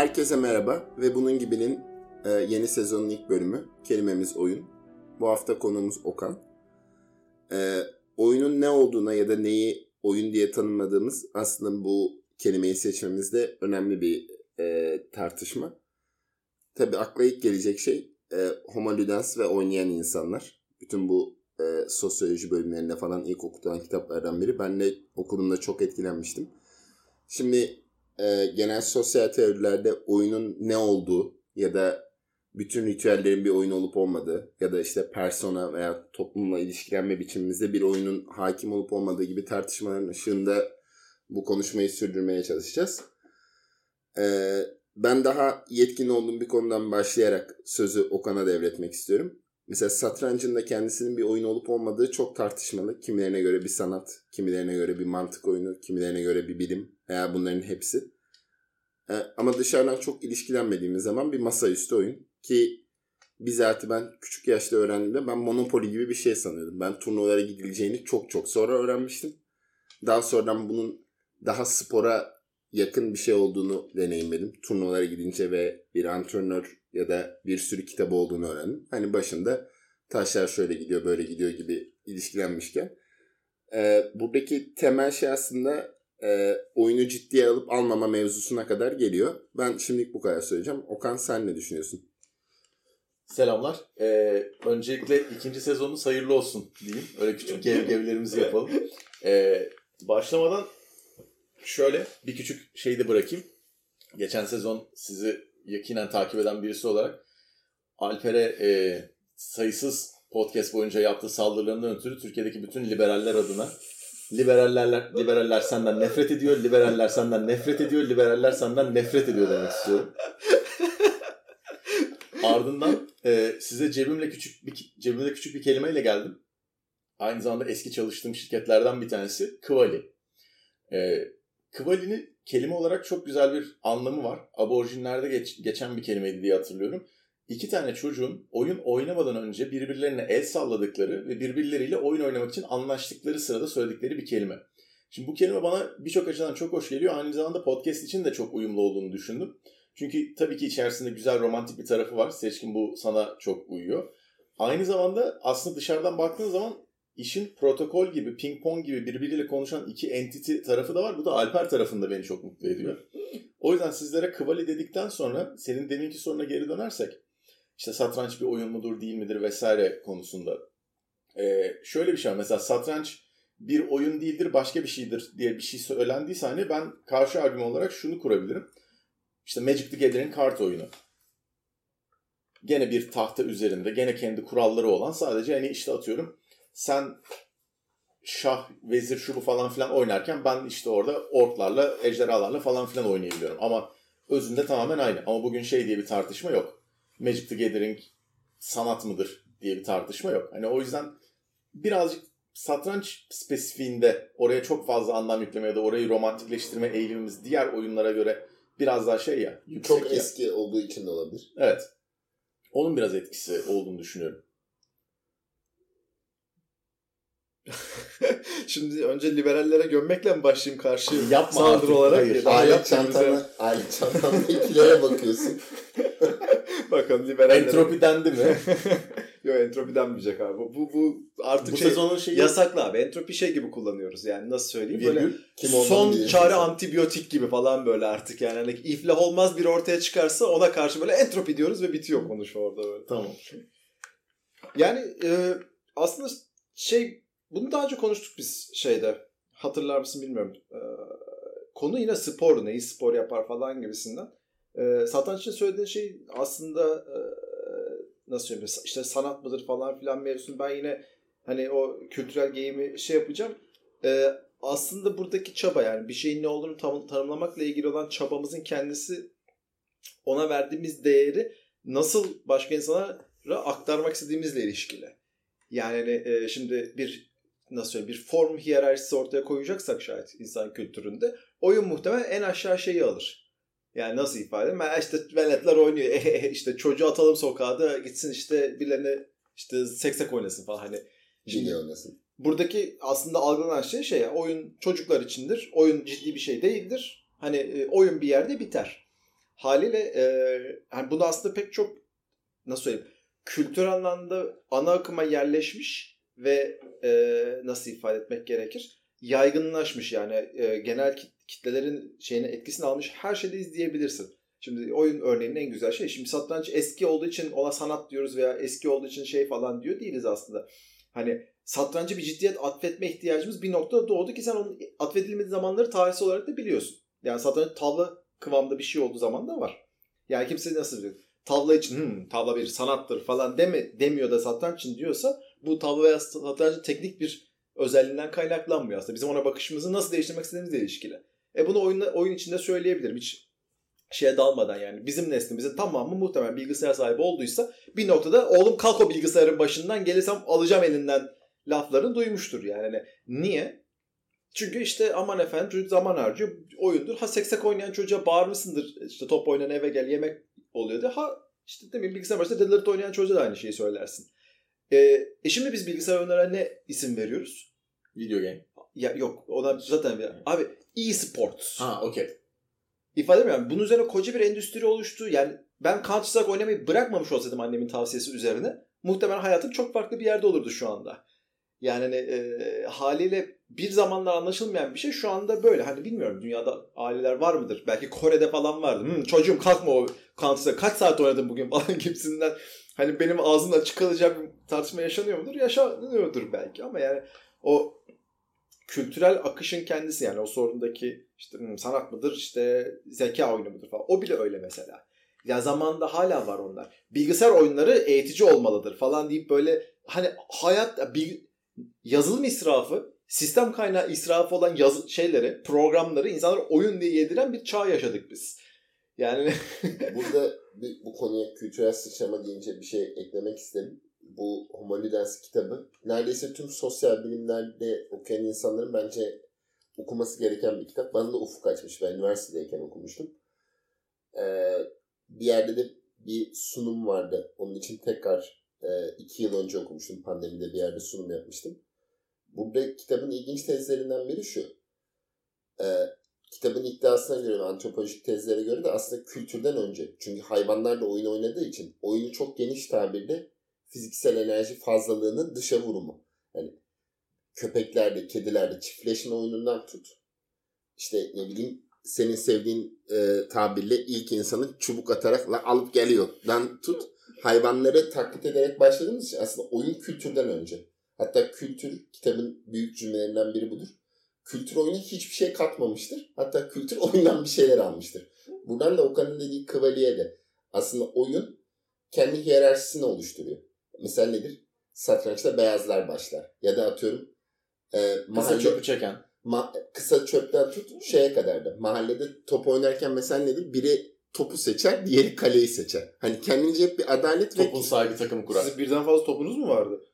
Herkese merhaba ve bunun gibinin e, yeni sezonun ilk bölümü. Kelimemiz oyun. Bu hafta konuğumuz Okan. E, oyunun ne olduğuna ya da neyi oyun diye tanımladığımız aslında bu kelimeyi seçmemizde önemli bir e, tartışma. Tabi akla ilk gelecek şey e, homo ludens ve oynayan insanlar. Bütün bu e, sosyoloji bölümlerinde falan ilk okutulan kitaplardan biri. Ben de okulumda çok etkilenmiştim. Şimdi e, genel sosyal teorilerde oyunun ne olduğu ya da bütün ritüellerin bir oyun olup olmadığı ya da işte persona veya toplumla ilişkilenme biçimimizde bir oyunun hakim olup olmadığı gibi tartışmaların ışığında bu konuşmayı sürdürmeye çalışacağız. Ee, ben daha yetkin olduğum bir konudan başlayarak sözü Okan'a devretmek istiyorum. Mesela satrancın da kendisinin bir oyun olup olmadığı çok tartışmalı. Kimilerine göre bir sanat, kimilerine göre bir mantık oyunu, kimilerine göre bir bilim veya bunların hepsi. Ee, ama dışarıdan çok ilişkilenmediğimiz zaman bir masaüstü oyun. Ki bizatihi ben küçük yaşta öğrendiğimde ben Monopoly gibi bir şey sanıyordum. Ben turnuvalara gidileceğini çok çok sonra öğrenmiştim. Daha sonradan bunun daha spora yakın bir şey olduğunu deneyimledim. Turnuvalara gidince ve bir antrenör ya da bir sürü kitabı olduğunu öğrendim. Hani başında taşlar şöyle gidiyor böyle gidiyor gibi ilişkilenmişken. E, buradaki temel şey aslında e, oyunu ciddiye alıp almama mevzusuna kadar geliyor. Ben şimdilik bu kadar söyleyeceğim. Okan sen ne düşünüyorsun? Selamlar. Ee, öncelikle ikinci sezonumuz hayırlı olsun diyeyim. Öyle küçük gev gevlerimizi yapalım. Ee, başlamadan şöyle bir küçük şey de bırakayım. Geçen sezon sizi yakinen takip eden birisi olarak Alper'e e, sayısız podcast boyunca yaptığı saldırılarından ötürü Türkiye'deki bütün liberaller adına liberaller liberaller senden nefret ediyor, liberaller senden nefret ediyor, liberaller senden nefret ediyor demek istiyorum. Ardından e, size cebimle küçük bir cebimde küçük bir kelimeyle geldim. Aynı zamanda eski çalıştığım şirketlerden bir tanesi Kıvali. E, Kıvali'nin kelime olarak çok güzel bir anlamı var. Aborjinlerde geç, geçen bir kelimeydi diye hatırlıyorum. İki tane çocuğun oyun oynamadan önce birbirlerine el salladıkları ve birbirleriyle oyun oynamak için anlaştıkları sırada söyledikleri bir kelime. Şimdi bu kelime bana birçok açıdan çok hoş geliyor. Aynı zamanda podcast için de çok uyumlu olduğunu düşündüm. Çünkü tabii ki içerisinde güzel romantik bir tarafı var. Seçkin bu sana çok uyuyor. Aynı zamanda aslında dışarıdan baktığın zaman işin protokol gibi, ping pong gibi birbiriyle konuşan iki entity tarafı da var. Bu da Alper tarafında beni çok mutlu ediyor. O yüzden sizlere Kıvali dedikten sonra senin deminki soruna geri dönersek işte satranç bir oyun mudur değil midir vesaire konusunda. Ee, şöyle bir şey var. Mesela satranç bir oyun değildir başka bir şeydir diye bir şey söylendiyse hani ben karşı argüman olarak şunu kurabilirim. İşte Magic the Gathering kart oyunu. Gene bir tahta üzerinde, gene kendi kuralları olan sadece hani işte atıyorum sen şah, vezir, şu bu falan filan oynarken ben işte orada orklarla, ejderhalarla falan filan oynayabiliyorum. Ama özünde tamamen aynı. Ama bugün şey diye bir tartışma yok. Magic the Gathering sanat mıdır diye bir tartışma yok. Hani o yüzden birazcık satranç spesifiğinde oraya çok fazla anlam yükleme ya da orayı romantikleştirme eğilimimiz diğer oyunlara göre biraz daha şey ya. Çok ya. eski olduğu için de olabilir. Evet. Onun biraz etkisi olduğunu düşünüyorum. Şimdi önce liberallere gömmekle mi başlayayım karşı Yapma saldırı artık. olarak? Hayır. Alet çantana, alet çantana ikilere bakıyorsun. Bakalım liberallere. Entropi dendi mi? Yok entropi denmeyecek abi. Bu, bu, artık Bu şey, sezonun şeyi yasaklı abi. Entropi şey gibi kullanıyoruz yani nasıl söyleyeyim böyle virgül. Kim son diye. çare antibiyotik gibi falan böyle artık yani hani iflah olmaz bir ortaya çıkarsa ona karşı böyle entropi diyoruz ve bitiyor konuşma orada böyle. Tamam. Yani e, aslında şey bunu daha önce konuştuk biz şeyde hatırlar mısın bilmiyorum. E, konu yine spor neyi spor yapar falan gibisinden. E, satranç için söylediğin şey aslında e, nasıl söyleyeyim işte sanat mıdır falan filan mevzusunu ben yine hani o kültürel game'i şey yapacağım. E, aslında buradaki çaba yani bir şeyin ne olduğunu tam, tanımlamakla ilgili olan çabamızın kendisi ona verdiğimiz değeri nasıl başka insanlara aktarmak istediğimizle ilişkili. Yani hani, e, şimdi bir nasıl söyleyeyim bir form hiyerarşisi ortaya koyacaksak şayet insan kültüründe oyun muhtemelen en aşağı şeyi alır. Yani nasıl ifade edeyim? Ben işte veletler oynuyor. işte çocuğu atalım sokağa da gitsin işte birilerine işte seksek oynasın falan hani. Şimdi oynasın. Buradaki aslında algılanan şey şey oyun çocuklar içindir. Oyun ciddi bir şey değildir. Hani e, oyun bir yerde biter. Haliyle e, yani bunu aslında pek çok nasıl söyleyeyim kültür anlamda ana akıma yerleşmiş ve e, nasıl ifade etmek gerekir? Yaygınlaşmış yani e, genel kitlelerin şeyine etkisini almış her şeyde izleyebilirsin. Şimdi oyun örneğinin en güzel şey. Şimdi satranç eski olduğu için ona sanat diyoruz veya eski olduğu için şey falan diyor değiliz aslında. Hani satrancı bir ciddiyet atfetme ihtiyacımız bir noktada doğdu ki sen onun atfedilmediği zamanları tarihsel olarak da biliyorsun. Yani satranç tavla kıvamda bir şey olduğu zaman da var. Yani kimse nasıl biliyor? Tavla için hmm, tavla bir sanattır falan deme, demiyor da satranç için diyorsa bu tavla veya satrancın teknik bir özelliğinden kaynaklanmıyor aslında. Bizim ona bakışımızı nasıl değiştirmek istediğimizle ilişkili. E bunu oyun, oyun içinde söyleyebilirim. Hiç şeye dalmadan yani bizim neslimizin tamamı muhtemelen bilgisayar sahibi olduysa bir noktada oğlum kalk o bilgisayarın başından gelirsem alacağım elinden laflarını duymuştur yani. Hani niye? Çünkü işte aman efendim çocuk zaman harcıyor oyundur. Ha seksek oynayan çocuğa bağırmışsındır işte top oynayan eve gel yemek oluyordu. Ha işte demin bilgisayar başında Deadlift oynayan çocuğa da aynı şeyi söylersin. Ee, e şimdi biz bilgisayar oyunlara ne isim veriyoruz? Video game. Ya yok ona zaten bir... Abi e-sports. Ha okey ifade edemiyorum. Bunun üzerine koca bir endüstri oluştu. Yani ben Counter Strike oynamayı bırakmamış olsaydım annemin tavsiyesi üzerine muhtemelen hayatım çok farklı bir yerde olurdu şu anda. Yani hani, e, haliyle bir zamanlar anlaşılmayan bir şey şu anda böyle. Hani bilmiyorum dünyada aileler var mıdır? Belki Kore'de falan vardı. Hmm, çocuğum kalkma o Counter Strike kaç saat oynadın bugün falan gibisinden. Hani benim ağzımdan çıkaracak bir tartışma yaşanıyor mudur? Yaşanıyordur belki ama yani o kültürel akışın kendisi yani o sorundaki işte hmm, sanat mıdır işte zeka oyunu mudur falan o bile öyle mesela. Ya zamanda hala var onlar. Bilgisayar oyunları eğitici olmalıdır falan deyip böyle hani hayat bir yazılım israfı sistem kaynağı israfı olan yazı şeyleri, programları insanlara oyun diye yediren bir çağ yaşadık biz. Yani burada bu konuya kültürel sıçrama deyince bir şey eklemek istedim bu Homo Ludens kitabı neredeyse tüm sosyal bilimlerde okuyan insanların bence okuması gereken bir kitap. Bana da ufuk açmış. Ben üniversitedeyken okumuştum. Ee, bir yerde de bir sunum vardı. Onun için tekrar e, iki yıl önce okumuştum. Pandemide bir yerde sunum yapmıştım. Burada kitabın ilginç tezlerinden biri şu. Ee, kitabın iddiasına göre ve antropolojik tezlere göre de aslında kültürden önce. Çünkü hayvanlarla oyun oynadığı için oyunu çok geniş tabirde fiziksel enerji fazlalığının dışa vurumu. Yani köpeklerde, kedilerde çiftleşme oyunundan tut. İşte ne bileyim senin sevdiğin e, tabirle ilk insanı çubuk atarak la, alıp geliyor. Dan tut. Hayvanları taklit ederek başladığımız için aslında oyun kültürden önce. Hatta kültür kitabın büyük cümlelerinden biri budur. Kültür oyuna hiçbir şey katmamıştır. Hatta kültür oyundan bir şeyler almıştır. Buradan da Okan'ın dediği kıvaliye de aslında oyun kendi hiyerarşisini oluşturuyor. Mesela nedir? Satrançta beyazlar başlar. Ya da atıyorum e, mahalle, kısa çöpü çeken. Ma, kısa çöpten tut şeye kadar da. Mahallede top oynarken mesela nedir? Biri topu seçer, diğeri kaleyi seçer. Hani kendince hep bir adalet Topun ve... Topun sahibi takımı kurar. Sizin birden fazla topunuz mu vardı?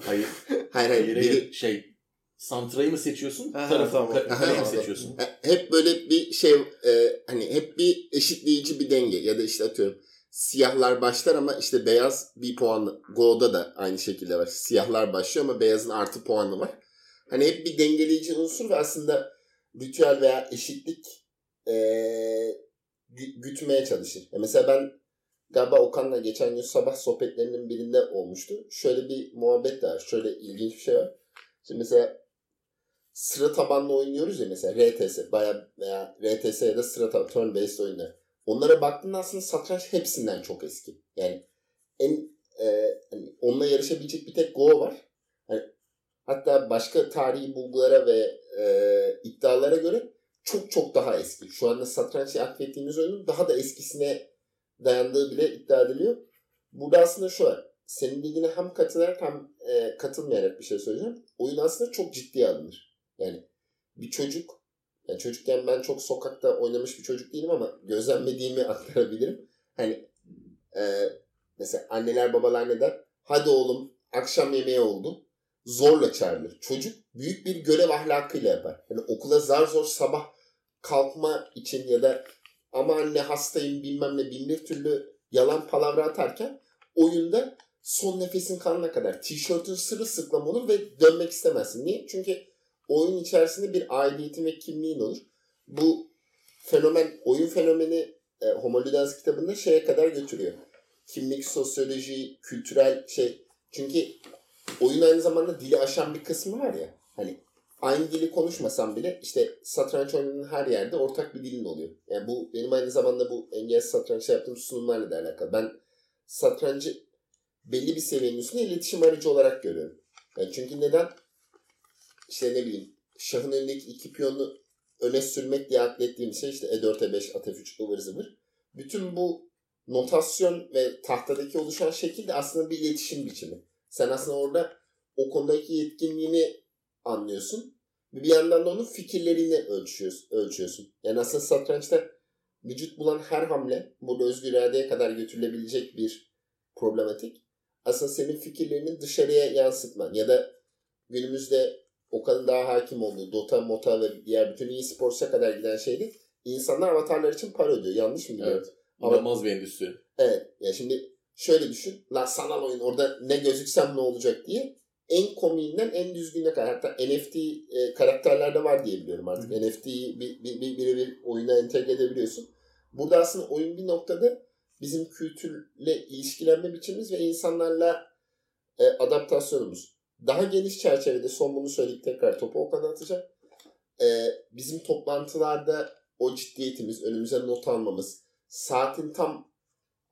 Hayır. hayır hayır. Biri... Şey santrayı mı seçiyorsun? Aha, tarafı tamam. kaleyi mi seçiyorsun? Hep böyle bir şey e, hani hep bir eşitleyici bir denge ya da işte atıyorum siyahlar başlar ama işte beyaz bir puanlı. Go'da da aynı şekilde var. Siyahlar başlıyor ama beyazın artı puanı var. Hani hep bir dengeleyici unsur ve aslında ritüel veya eşitlik ee, gütmeye çalışır. Ya mesela ben galiba Okan'la geçen gün sabah sohbetlerinin birinde olmuştu. Şöyle bir muhabbet de var. Şöyle ilginç bir şey var. Şimdi mesela sıra tabanlı oynuyoruz ya mesela RTS baya veya RTS ya da sıra tabanlı turn based oyunlar onlara baktığında aslında satranç hepsinden çok eski. Yani en e, hani onunla yarışabilecek bir tek Go var. Hani, hatta başka tarihi bulgulara ve e, iddialara göre çok çok daha eski. Şu anda satrançı atfettiğimiz oyunun daha da eskisine dayandığı bile iddia ediliyor. Burada aslında şu var. Senin dediğine hem katılarak hem e, katılmayarak bir şey söyleyeceğim. Oyun aslında çok ciddiye alınır. Yani bir çocuk yani çocukken ben çok sokakta oynamış bir çocuk değilim ama gözlemlediğimi aktarabilirim. Hani e, mesela anneler babalar ne der? Hadi oğlum akşam yemeği oldu. Zorla çağrılır. Çocuk büyük bir görev ahlakıyla yapar. Yani okula zar zor sabah kalkma için ya da ama anne hastayım bilmem ne bin bir türlü yalan palavra atarken oyunda son nefesin kalana kadar tişörtün sırılsıklam olur ve dönmek istemezsin. Niye? Çünkü oyun içerisinde bir aidiyetin ve kimliğin olur. Bu fenomen, oyun fenomeni e, Homo Ludens kitabında şeye kadar götürüyor. Kimlik, sosyoloji, kültürel şey. Çünkü oyun aynı zamanda dili aşan bir kısmı var ya. Hani aynı dili konuşmasam bile işte satranç oyununun her yerde ortak bir dilin oluyor. Yani bu benim aynı zamanda bu engelsiz satrançta yaptığım sunumlarla da alakalı. Ben satrancı belli bir seviyenin üstünde iletişim aracı olarak görüyorum. Yani çünkü neden? İşte ne bileyim şahın önündeki iki piyonu öne sürmek diye aklettiğim şey işte E4, E5, At F3 ıvır zıvır. Bütün bu notasyon ve tahtadaki oluşan şekil de aslında bir iletişim biçimi. Sen aslında orada o konudaki yetkinliğini anlıyorsun. Bir yandan da onun fikirlerini ölçüyorsun. ölçüyorsun. Yani aslında satrançta vücut bulan her hamle burada özgür iradeye kadar götürülebilecek bir problematik. Aslında senin fikirlerinin dışarıya yansıtman ya da günümüzde Okan'ın daha hakim olduğu Dota, Mota ve diğer bütün e-sports'a kadar giden şeydi. İnsanlar avatarlar için para ödüyor. Yanlış mı biliyorum? Evet. İnanılmaz bir endüstri. Evet. Ya şimdi şöyle düşün. La sanal oyun orada ne gözüksem ne olacak diye. En komiğinden en düzgününe kadar. Hatta NFT e, karakterlerde var diye biliyorum artık. Hı. NFT'yi bir, bir, bir, birebir oyuna entegre edebiliyorsun. Burada aslında oyun bir noktada bizim kültürle ilişkilenme biçimimiz ve insanlarla e, adaptasyonumuz. Daha geniş çerçevede son bunu söyleyip tekrar topu Okan'a atacağım. E, bizim toplantılarda o ciddiyetimiz, önümüze not almamız, saatin tam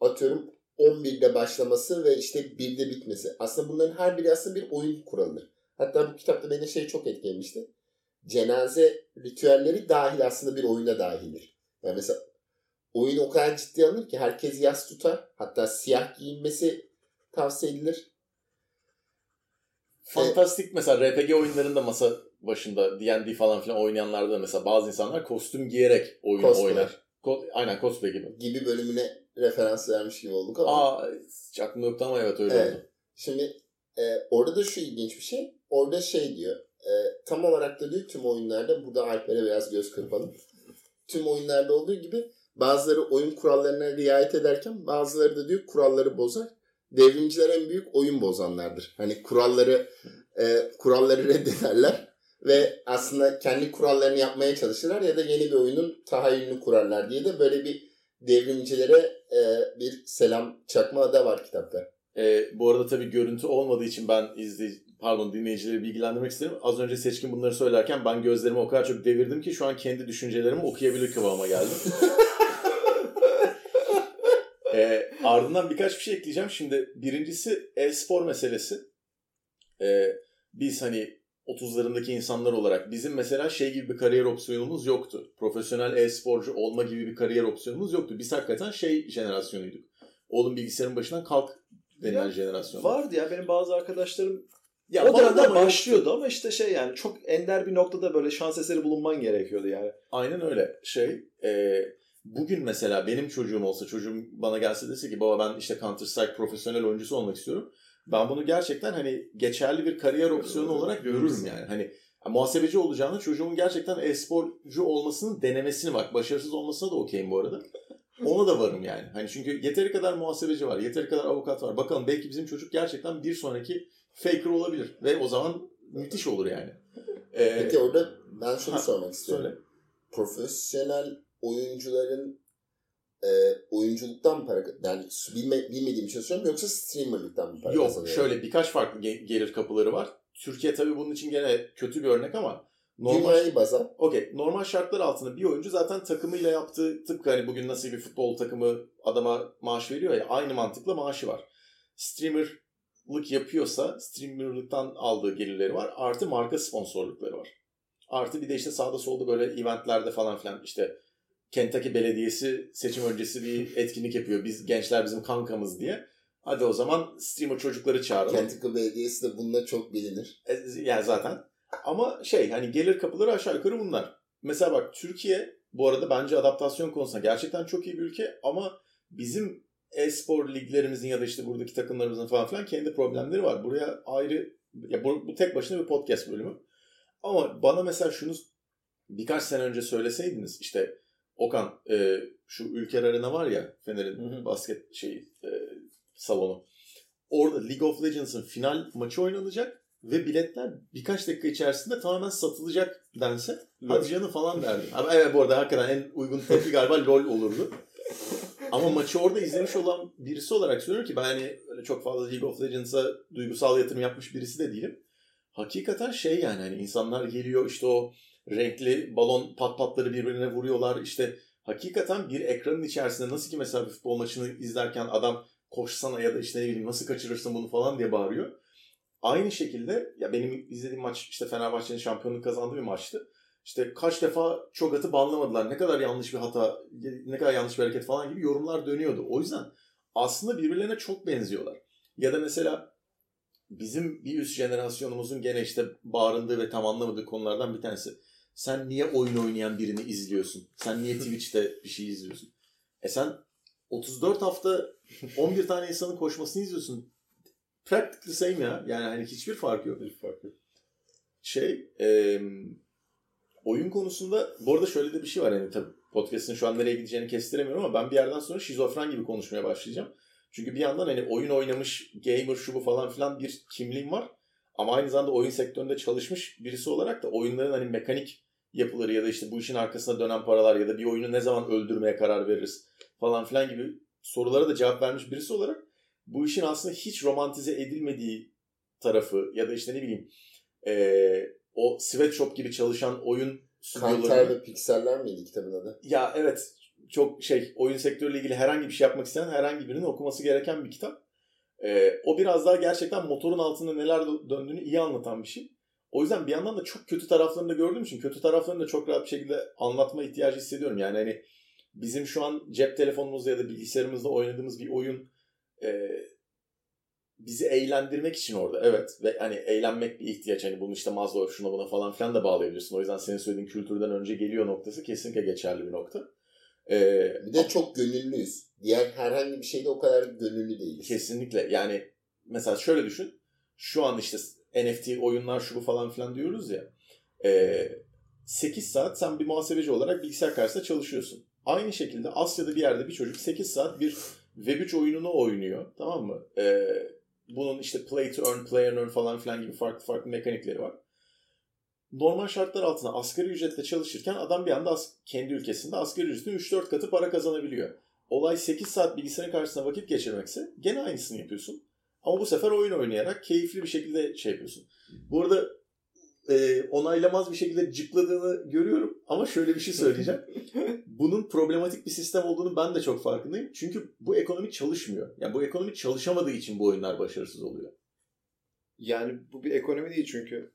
atıyorum 11'de başlaması ve işte 1'de bitmesi. Aslında bunların her biri aslında bir oyun kuralıdır. Hatta bu kitapta beni şey çok etkilemişti. Cenaze ritüelleri dahil aslında bir oyuna dahildir. Yani mesela oyun o kadar ciddi alınır ki herkes yas tutar. Hatta siyah giyinmesi tavsiye edilir. Fantastik mesela RPG oyunlarında masa başında D&D falan filan oynayanlarda mesela bazı insanlar kostüm giyerek oyun Cosplay. oynar. Ko- aynen cosplay gibi. Gibi bölümüne referans vermiş gibi olduk ama. Aa hiç aklımda yoktu ama evet öyle Evet. oldu. Şimdi e, orada da şu ilginç bir şey. Orada şey diyor. e, tam olarak da diyor tüm oyunlarda burada Alper'e biraz göz kırpalım. Tüm oyunlarda olduğu gibi bazıları oyun kurallarına riayet ederken bazıları da diyor kuralları bozar. Devrimciler en büyük oyun bozanlardır. Hani kuralları e, kuralları reddederler ve aslında kendi kurallarını yapmaya çalışırlar ya da yeni bir oyunun tahayyülünü kurarlar diye de böyle bir devrimcilere e, bir selam çakma da var kitapta. Ee, bu arada tabii görüntü olmadığı için ben izley pardon dinleyicileri bilgilendirmek isterim. Az önce Seçkin bunları söylerken ben gözlerimi o kadar çok devirdim ki şu an kendi düşüncelerimi okuyabilir kıvama geldim. Ee, ardından birkaç bir şey ekleyeceğim. Şimdi birincisi e-spor meselesi. Ee, biz hani 30'larındaki insanlar olarak bizim mesela şey gibi bir kariyer opsiyonumuz yoktu. Profesyonel e-sporcu olma gibi bir kariyer opsiyonumuz yoktu. Biz hakikaten şey jenerasyonuyduk. Oğlum bilgisayarın başından kalk denilen Ya, jenerasyon. Vardı ya benim bazı arkadaşlarım Ya o dönemde başlıyordu ama işte şey yani çok ender bir noktada böyle şans eseri bulunman gerekiyordu yani. Aynen öyle. Şey, e, bugün mesela benim çocuğum olsa, çocuğum bana gelse dese ki baba ben işte Counter Strike profesyonel oyuncusu olmak istiyorum. Ben bunu gerçekten hani geçerli bir kariyer opsiyonu olarak görürüm yani. Hani muhasebeci olacağını çocuğumun gerçekten e-sporcu olmasının denemesini bak. Başarısız olmasına da okeyim bu arada. Ona da varım yani. Hani çünkü yeteri kadar muhasebeci var, yeteri kadar avukat var. Bakalım belki bizim çocuk gerçekten bir sonraki faker olabilir. Ve o zaman müthiş olur yani. Ee, Peki orada ben şunu ha, sormak istiyorum. söyle. Profesyonel oyuncuların e, oyunculuktan mı para yani bilme, bilmediğim için söylüyorum yoksa streamerlıktan mı para Yok kazanıyor? şöyle birkaç farklı ge- gelir kapıları var. Türkiye tabii bunun için gene kötü bir örnek ama normal baza okey normal şartlar altında bir oyuncu zaten takımıyla yaptığı tıpkı hani bugün nasıl bir futbol takımı adama maaş veriyor ya aynı mantıkla maaşı var. Streamerlık yapıyorsa streamerlıktan aldığı gelirleri var. Artı marka sponsorlukları var. Artı bir de işte sağda solda böyle eventlerde falan filan işte Kentucky Belediyesi seçim öncesi bir etkinlik yapıyor. Biz gençler bizim kankamız diye. Hadi o zaman streamer çocukları çağıralım. Kentucky Belediyesi de bununla çok bilinir. E, Yani zaten. Ama şey hani gelir kapıları aşağı yukarı bunlar. Mesela bak Türkiye bu arada bence adaptasyon konusunda gerçekten çok iyi bir ülke ama bizim e-spor liglerimizin ya da işte buradaki takımlarımızın falan filan kendi problemleri var. Buraya ayrı ya bu, bu tek başına bir podcast bölümü. Ama bana mesela şunu birkaç sene önce söyleseydiniz işte Okan e, şu Ülker Arena var ya Fener'in Hı hı. basket şeyi e, salonu. Orada League of Legends'ın final maçı oynanacak ve biletler birkaç dakika içerisinde tamamen satılacak dense hadi canım falan derdim. Ama evet bu arada hakikaten en uygun tepki galiba LOL olurdu. Ama maçı orada izlemiş olan birisi olarak söylüyorum ki ben hani öyle çok fazla League of Legends'a duygusal yatırım yapmış birisi de değilim. Hakikaten şey yani hani insanlar geliyor işte o renkli balon pat patları birbirine vuruyorlar. İşte hakikaten bir ekranın içerisinde nasıl ki mesela bir futbol maçını izlerken adam koşsana ya da işte ne bileyim nasıl kaçırırsın bunu falan diye bağırıyor. Aynı şekilde ya benim izlediğim maç işte Fenerbahçe'nin şampiyonluk kazandığı bir maçtı. İşte kaç defa çok atı banlamadılar. Ne kadar yanlış bir hata, ne kadar yanlış bir hareket falan gibi yorumlar dönüyordu. O yüzden aslında birbirlerine çok benziyorlar. Ya da mesela bizim bir üst jenerasyonumuzun gene işte bağırındığı ve tam anlamadığı konulardan bir tanesi. Sen niye oyun oynayan birini izliyorsun? Sen niye Twitch'te bir şey izliyorsun? E sen 34 hafta 11 tane insanın koşmasını izliyorsun. Practically same ya. Yani hani hiçbir fark yok. Bir fark yok. Şey, e, oyun konusunda bu arada şöyle de bir şey var yani tabii podcast'ın şu an nereye gideceğini kestiremiyorum ama ben bir yerden sonra şizofren gibi konuşmaya başlayacağım. Çünkü bir yandan hani oyun oynamış gamer şu bu falan filan bir kimliğim var. Ama aynı zamanda oyun sektöründe çalışmış birisi olarak da oyunların hani mekanik yapıları ya da işte bu işin arkasında dönen paralar ya da bir oyunu ne zaman öldürmeye karar veririz falan filan gibi sorulara da cevap vermiş birisi olarak bu işin aslında hiç romantize edilmediği tarafı ya da işte ne bileyim ee, o sweatshop gibi çalışan oyun Kanter stüdyoları. ve Pikseller miydi kitabın adı? Ya evet çok şey oyun sektörüyle ilgili herhangi bir şey yapmak isteyen herhangi birinin okuması gereken bir kitap. Ee, o biraz daha gerçekten motorun altında neler döndüğünü iyi anlatan bir şey. O yüzden bir yandan da çok kötü taraflarını da gördüğüm için kötü taraflarını da çok rahat bir şekilde anlatma ihtiyacı hissediyorum. Yani hani bizim şu an cep telefonumuzda ya da bilgisayarımızda oynadığımız bir oyun e, bizi eğlendirmek için orada. Evet ve hani eğlenmek bir ihtiyaç. Hani bunu işte Maslow şuna buna falan filan da bağlayabilirsin. O yüzden senin söylediğin kültürden önce geliyor noktası kesinlikle geçerli bir nokta. Ee, Bir de çok gönüllüyüz. Diğer herhangi bir şeyde o kadar gönüllü değiliz. Kesinlikle. Yani mesela şöyle düşün. Şu an işte NFT oyunlar şu bu falan filan diyoruz ya. E, 8 saat sen bir muhasebeci olarak bilgisayar karşısında çalışıyorsun. Aynı şekilde Asya'da bir yerde bir çocuk 8 saat bir Web3 oyununu oynuyor. Tamam mı? E, bunun işte play to earn, play and earn falan filan gibi farklı farklı mekanikleri var. Normal şartlar altında asgari ücretle çalışırken adam bir anda as- kendi ülkesinde asgari ücretin 3-4 katı para kazanabiliyor. Olay 8 saat bilgisayarın karşısında vakit geçirmekse gene aynısını yapıyorsun. Ama bu sefer oyun oynayarak keyifli bir şekilde şey yapıyorsun. Bu arada e, onaylamaz bir şekilde cıkladığını görüyorum ama şöyle bir şey söyleyeceğim. Bunun problematik bir sistem olduğunu ben de çok farkındayım. Çünkü bu ekonomi çalışmıyor. Yani bu ekonomi çalışamadığı için bu oyunlar başarısız oluyor. Yani bu bir ekonomi değil çünkü.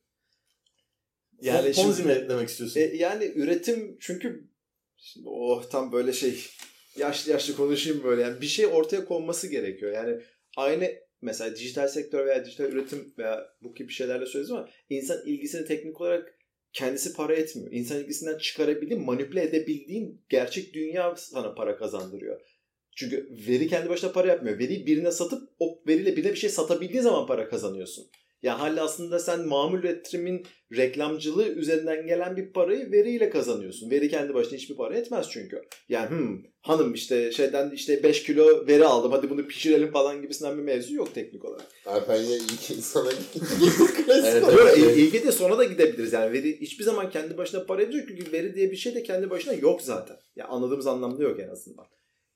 Yani Ponzi mi demek istiyorsun? E, yani üretim çünkü şimdi oh tam böyle şey yaşlı yaşlı konuşayım böyle yani bir şey ortaya konması gerekiyor. Yani aynı mesela dijital sektör veya dijital üretim veya bu gibi şeylerle söylüyoruz ama insan ilgisini teknik olarak kendisi para etmiyor. İnsan ilgisinden çıkarabildiğin, manipüle edebildiğin gerçek dünya sana para kazandırıyor. Çünkü veri kendi başına para yapmıyor. Veriyi birine satıp o veriyle birine bir şey satabildiğin zaman para kazanıyorsun. Ya hali aslında sen mamul üretimin reklamcılığı üzerinden gelen bir parayı veriyle kazanıyorsun. Veri kendi başına hiçbir para etmez çünkü. Yani hmm, hanım işte şeyden işte 5 kilo veri aldım hadi bunu pişirelim falan gibisinden bir mevzu yok teknik olarak. Alper yine ilk insana Evet, evet. İl- ilgi de sonra da gidebiliriz yani veri hiçbir zaman kendi başına para ediyor çünkü veri diye bir şey de kendi başına yok zaten. Ya anladığımız anlamda yok en azından.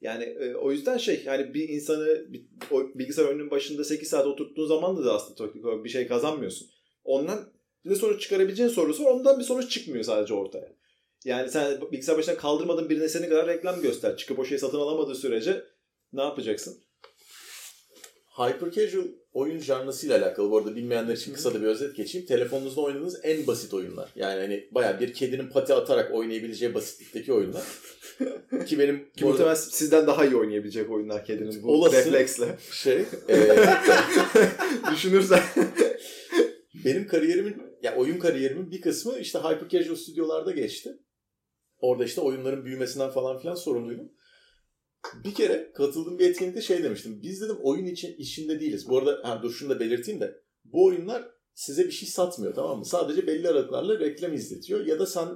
Yani e, o yüzden şey yani bir insanı bir, o bilgisayar oyununun başında 8 saat oturttuğun zaman da aslında teknik olarak bir şey kazanmıyorsun. Ondan bir sonuç çıkarabileceğin sorusu var. Ondan bir sonuç çıkmıyor sadece ortaya. Yani sen bilgisayar başına kaldırmadığın birine seni kadar reklam göster. Çıkıp o şeyi satın alamadığı sürece ne yapacaksın? Hyper casual oyun janrasıyla alakalı bu arada bilmeyenler için kısa da bir özet geçeyim. Telefonunuzda oynadığınız en basit oyunlar. Yani hani bayağı bir kedinin pati atarak oynayabileceği basitlikteki oyunlar. Ki benim Ki arada muhtemelen sizden daha iyi oynayabilecek oyunlar kedinin bu Olası. refleksle. şey e, Düşünürsen. benim kariyerimin ya oyun kariyerimin bir kısmı işte hyper casual stüdyolarda geçti. Orada işte oyunların büyümesinden falan filan sorumluydum. Bir kere katıldığım bir etkinlikte şey demiştim. Biz dedim oyun için işinde değiliz. Bu arada ha, dur şunu da belirteyim de. Bu oyunlar size bir şey satmıyor tamam mı? Sadece belli aralıklarla reklam izletiyor. Ya da sen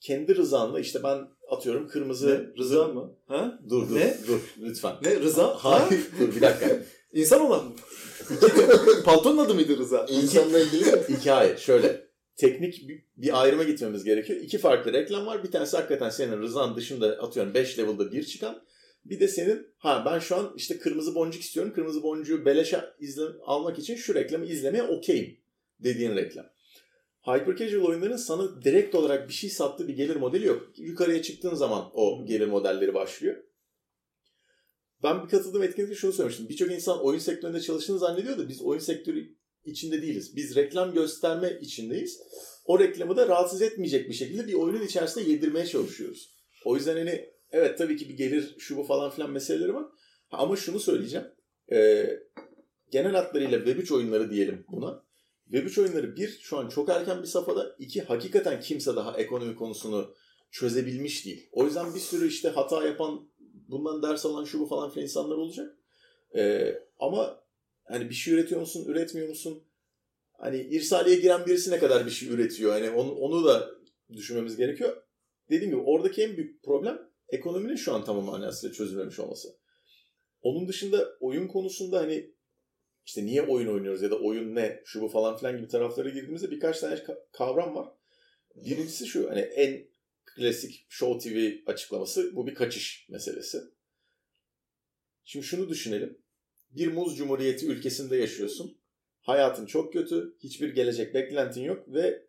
kendi rızanla işte ben atıyorum kırmızı... Ne? Rıza mı? Ha? Dur dur Ne? dur lütfen. Ne? Rıza? Ha? Hayır dur bir dakika. İnsan olan mı? Paltonun adı mıydı Rıza? İnsanla ilgili mi? Hikaye şöyle. Teknik bir, bir ayrıma gitmemiz gerekiyor. İki farklı reklam var. Bir tanesi hakikaten senin rızan dışında atıyorum 5 level'da bir çıkan. Bir de senin ha ben şu an işte kırmızı boncuk istiyorum. Kırmızı boncuğu beleşe izle, almak için şu reklamı izlemeye okeyim dediğin reklam. Hyper casual oyunların sana direkt olarak bir şey sattığı bir gelir modeli yok. Yukarıya çıktığın zaman o gelir modelleri başlıyor. Ben bir katıldığım etkinlikte şunu söylemiştim. Birçok insan oyun sektöründe çalıştığını zannediyor da biz oyun sektörü içinde değiliz. Biz reklam gösterme içindeyiz. O reklamı da rahatsız etmeyecek bir şekilde bir oyunun içerisinde yedirmeye çalışıyoruz. O yüzden hani evet tabii ki bir gelir şu bu falan filan meseleleri var. Ama şunu söyleyeceğim. Ee, genel hatlarıyla Web3 oyunları diyelim buna. Web3 oyunları bir şu an çok erken bir safhada. iki hakikaten kimse daha ekonomi konusunu çözebilmiş değil. O yüzden bir sürü işte hata yapan bundan ders alan şu bu falan filan insanlar olacak. Ee, ama hani bir şey üretiyor musun, üretmiyor musun? Hani irsaliye giren birisi ne kadar bir şey üretiyor? Hani onu, onu da düşünmemiz gerekiyor. Dediğim gibi oradaki en büyük problem ekonominin şu an tamam manasıyla çözülmemiş olması. Onun dışında oyun konusunda hani işte niye oyun oynuyoruz ya da oyun ne şu bu falan filan gibi taraflara girdiğimizde birkaç tane kavram var. Birincisi şu hani en klasik Show TV açıklaması bu bir kaçış meselesi. Şimdi şunu düşünelim. Bir muz cumhuriyeti ülkesinde yaşıyorsun. Hayatın çok kötü, hiçbir gelecek beklentin yok ve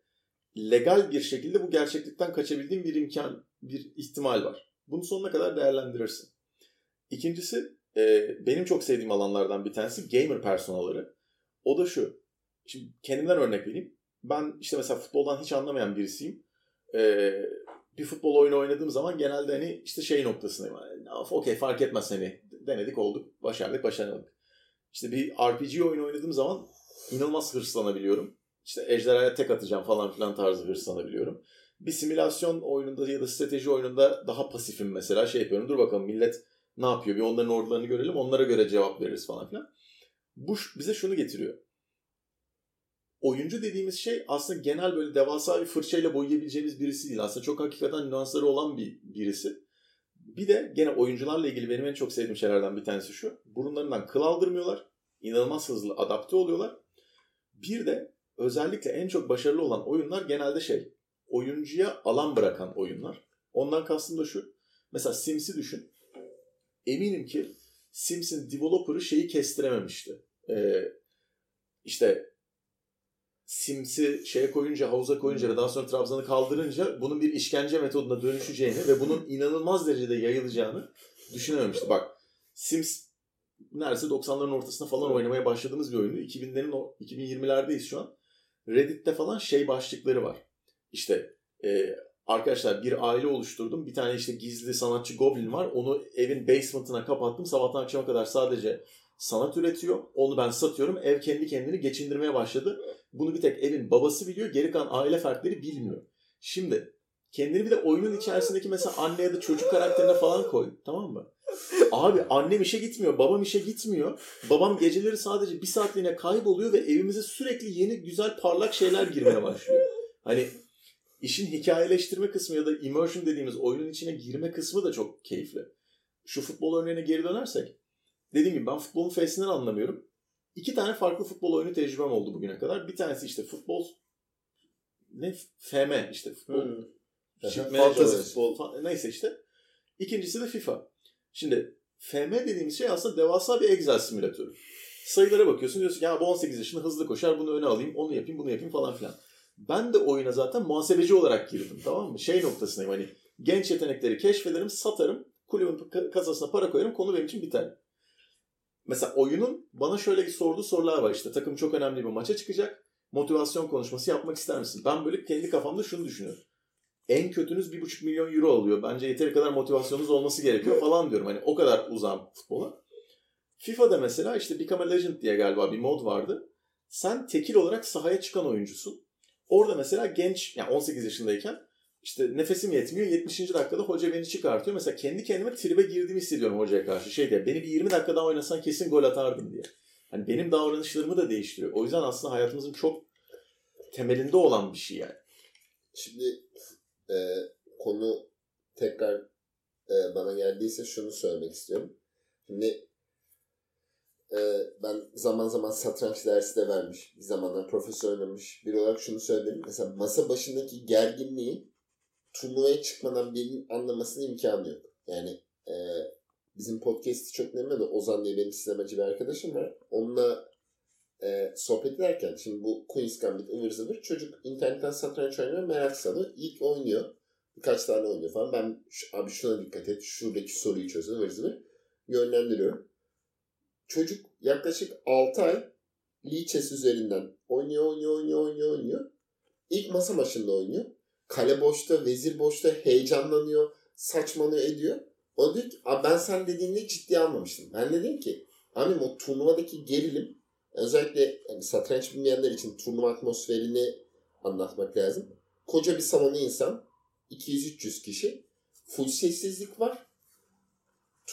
legal bir şekilde bu gerçeklikten kaçabildiğin bir imkan, bir ihtimal var. Bunu sonuna kadar değerlendirirsin. İkincisi e, benim çok sevdiğim alanlardan bir tanesi gamer personaları. O da şu. Şimdi kendimden örnek vereyim. Ben işte mesela futboldan hiç anlamayan birisiyim. E, bir futbol oyunu oynadığım zaman genelde hani işte şey noktasındayım. Yani, Okey fark etmez hani denedik olduk, başardık, başaramadık. İşte bir RPG oyunu oynadığım zaman inanılmaz hırslanabiliyorum. İşte ejderhaya tek atacağım falan filan tarzı hırslanabiliyorum. Bir simülasyon oyununda ya da strateji oyununda daha pasifim mesela şey yapıyorum. Dur bakalım millet ne yapıyor bir onların ordularını görelim onlara göre cevap veririz falan filan. Bu bize şunu getiriyor. Oyuncu dediğimiz şey aslında genel böyle devasa bir fırçayla boyayabileceğimiz birisi değil. Aslında çok hakikaten nüansları olan bir birisi. Bir de gene oyuncularla ilgili benim en çok sevdiğim şeylerden bir tanesi şu. Burunlarından kıl aldırmıyorlar. İnanılmaz hızlı adapte oluyorlar. Bir de özellikle en çok başarılı olan oyunlar genelde şey. Oyuncuya alan bırakan oyunlar. Ondan kastım da şu. Mesela Sims'i düşün. Eminim ki Sims'in developer'ı şeyi kestirememişti. Ee, işte Sims'i şeye koyunca, havuza koyunca ve daha sonra trabzanı kaldırınca bunun bir işkence metoduna dönüşeceğini ve bunun inanılmaz derecede yayılacağını düşünememişti. Bak Sims neredeyse 90'ların ortasında falan oynamaya başladığımız bir oyundu. 2000'lerin 2020'lerdeyiz şu an. Reddit'te falan şey başlıkları var. İşte e, arkadaşlar bir aile oluşturdum. Bir tane işte gizli sanatçı Goblin var. Onu evin basement'ına kapattım. Sabahtan akşama kadar sadece sanat üretiyor. Onu ben satıyorum. Ev kendi kendini geçindirmeye başladı. Bunu bir tek evin babası biliyor. Geri kalan aile fertleri bilmiyor. Şimdi kendini bir de oyunun içerisindeki mesela anne ya da çocuk karakterine falan koy. Tamam mı? Abi annem işe gitmiyor, babam işe gitmiyor. Babam geceleri sadece bir saatliğine kayboluyor ve evimize sürekli yeni güzel parlak şeyler girmeye başlıyor. Hani işin hikayeleştirme kısmı ya da immersion dediğimiz oyunun içine girme kısmı da çok keyifli. Şu futbol örneğine geri dönersek. Dediğim gibi ben futbolun fesinden anlamıyorum. İki tane farklı futbol oyunu tecrübem oldu bugüne kadar. Bir tanesi işte futbol ne FM işte futbol. Hmm. Fantasy futbol. Neyse işte. İkincisi de FIFA. Şimdi FM dediğimiz şey aslında devasa bir Excel simülatörü. Sayılara bakıyorsun diyorsun ya bu 18 yaşında hızlı koşar bunu öne alayım onu yapayım bunu yapayım falan filan. Ben de oyuna zaten muhasebeci olarak girdim tamam mı? Şey noktasındayım hani genç yetenekleri keşfederim satarım kulübün kasasına para koyarım konu benim için biter. Mesela oyunun bana şöyle bir sorduğu sorular var işte takım çok önemli bir maça çıkacak motivasyon konuşması yapmak ister misin? Ben böyle kendi kafamda şunu düşünüyorum en kötünüz bir buçuk milyon euro oluyor. Bence yeteri kadar motivasyonunuz olması gerekiyor falan diyorum. Hani o kadar uzam futbola. FIFA'da mesela işte Become a Legend diye galiba bir mod vardı. Sen tekil olarak sahaya çıkan oyuncusun. Orada mesela genç yani 18 yaşındayken işte nefesim yetmiyor 70. dakikada hoca beni çıkartıyor. Mesela kendi kendime tribe girdiğimi hissediyorum hocaya karşı. Şey diye beni bir 20 dakika daha oynasan kesin gol atardım diye. Hani benim davranışlarımı da değiştiriyor. O yüzden aslında hayatımızın çok temelinde olan bir şey yani. Şimdi e, konu tekrar e, bana geldiyse şunu söylemek istiyorum. Şimdi e, ben zaman zaman satranç dersi de vermiş, bir zamanlar profesör oynamış biri olarak şunu söyledim. Mesela masa başındaki gerginliği turnuvaya çıkmadan birinin anlamasının imkanı yok. Yani e, bizim podcast'i çok dinlemedi. Ozan diye benim sinemacı bir arkadaşım var. Onunla e, sohbet ederken şimdi bu Queen's Gambit ıvır zıvır çocuk internetten satranç oynuyor merak salıyor. İlk oynuyor. Birkaç tane oynuyor falan. Ben abi şuna dikkat et. Şuradaki soruyu çöz ıvır zıvır. Yönlendiriyorum. Çocuk yaklaşık 6 ay Lichess üzerinden oynuyor, oynuyor, oynuyor, oynuyor, oynuyor. İlk masa başında oynuyor. Kale boşta, vezir boşta heyecanlanıyor, saçmalıyor ediyor. O diyor ki "Abi ben sen dediğini ciddiye almamıştım. Ben dedim ki abi o turnuvadaki gerilim özellikle hani satranç bilmeyenler için turnuva atmosferini anlatmak lazım. Koca bir salonu insan 200-300 kişi full sessizlik var.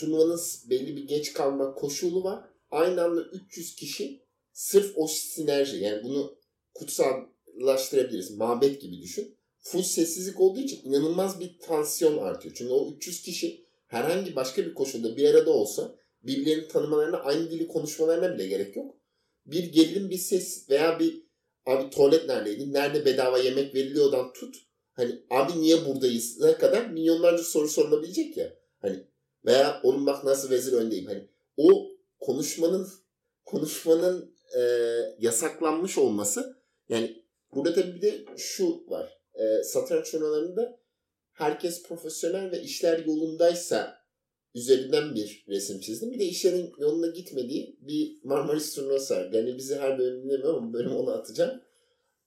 Turnuvanın belli bir geç kalma koşulu var. Aynı anda 300 kişi sırf o sinerji yani bunu kutsallaştırabiliriz. Mabet gibi düşün. Full sessizlik olduğu için inanılmaz bir tansiyon artıyor. Çünkü o 300 kişi herhangi başka bir koşulda bir arada olsa birbirlerini tanımalarına, aynı dili konuşmalarına bile gerek yok. Bir gerilim, bir ses veya bir abi tuvalet neredeydi, nerede bedava yemek veriliyordan tut. Hani abi niye buradayız ne kadar milyonlarca soru sorulabilecek ya. Hani veya oğlum bak nasıl vezir öndeyim. Hani o konuşmanın konuşmanın e, yasaklanmış olması yani burada tabii bir de şu var. E, satranç turnuvalarında herkes profesyonel ve işler yolundaysa üzerinden bir resim çizdim. Bir de işlerin yoluna gitmediği bir Marmaris turnuvası var. Yani bizi her bölüm dinlemiyorum ama bölüm onu atacağım.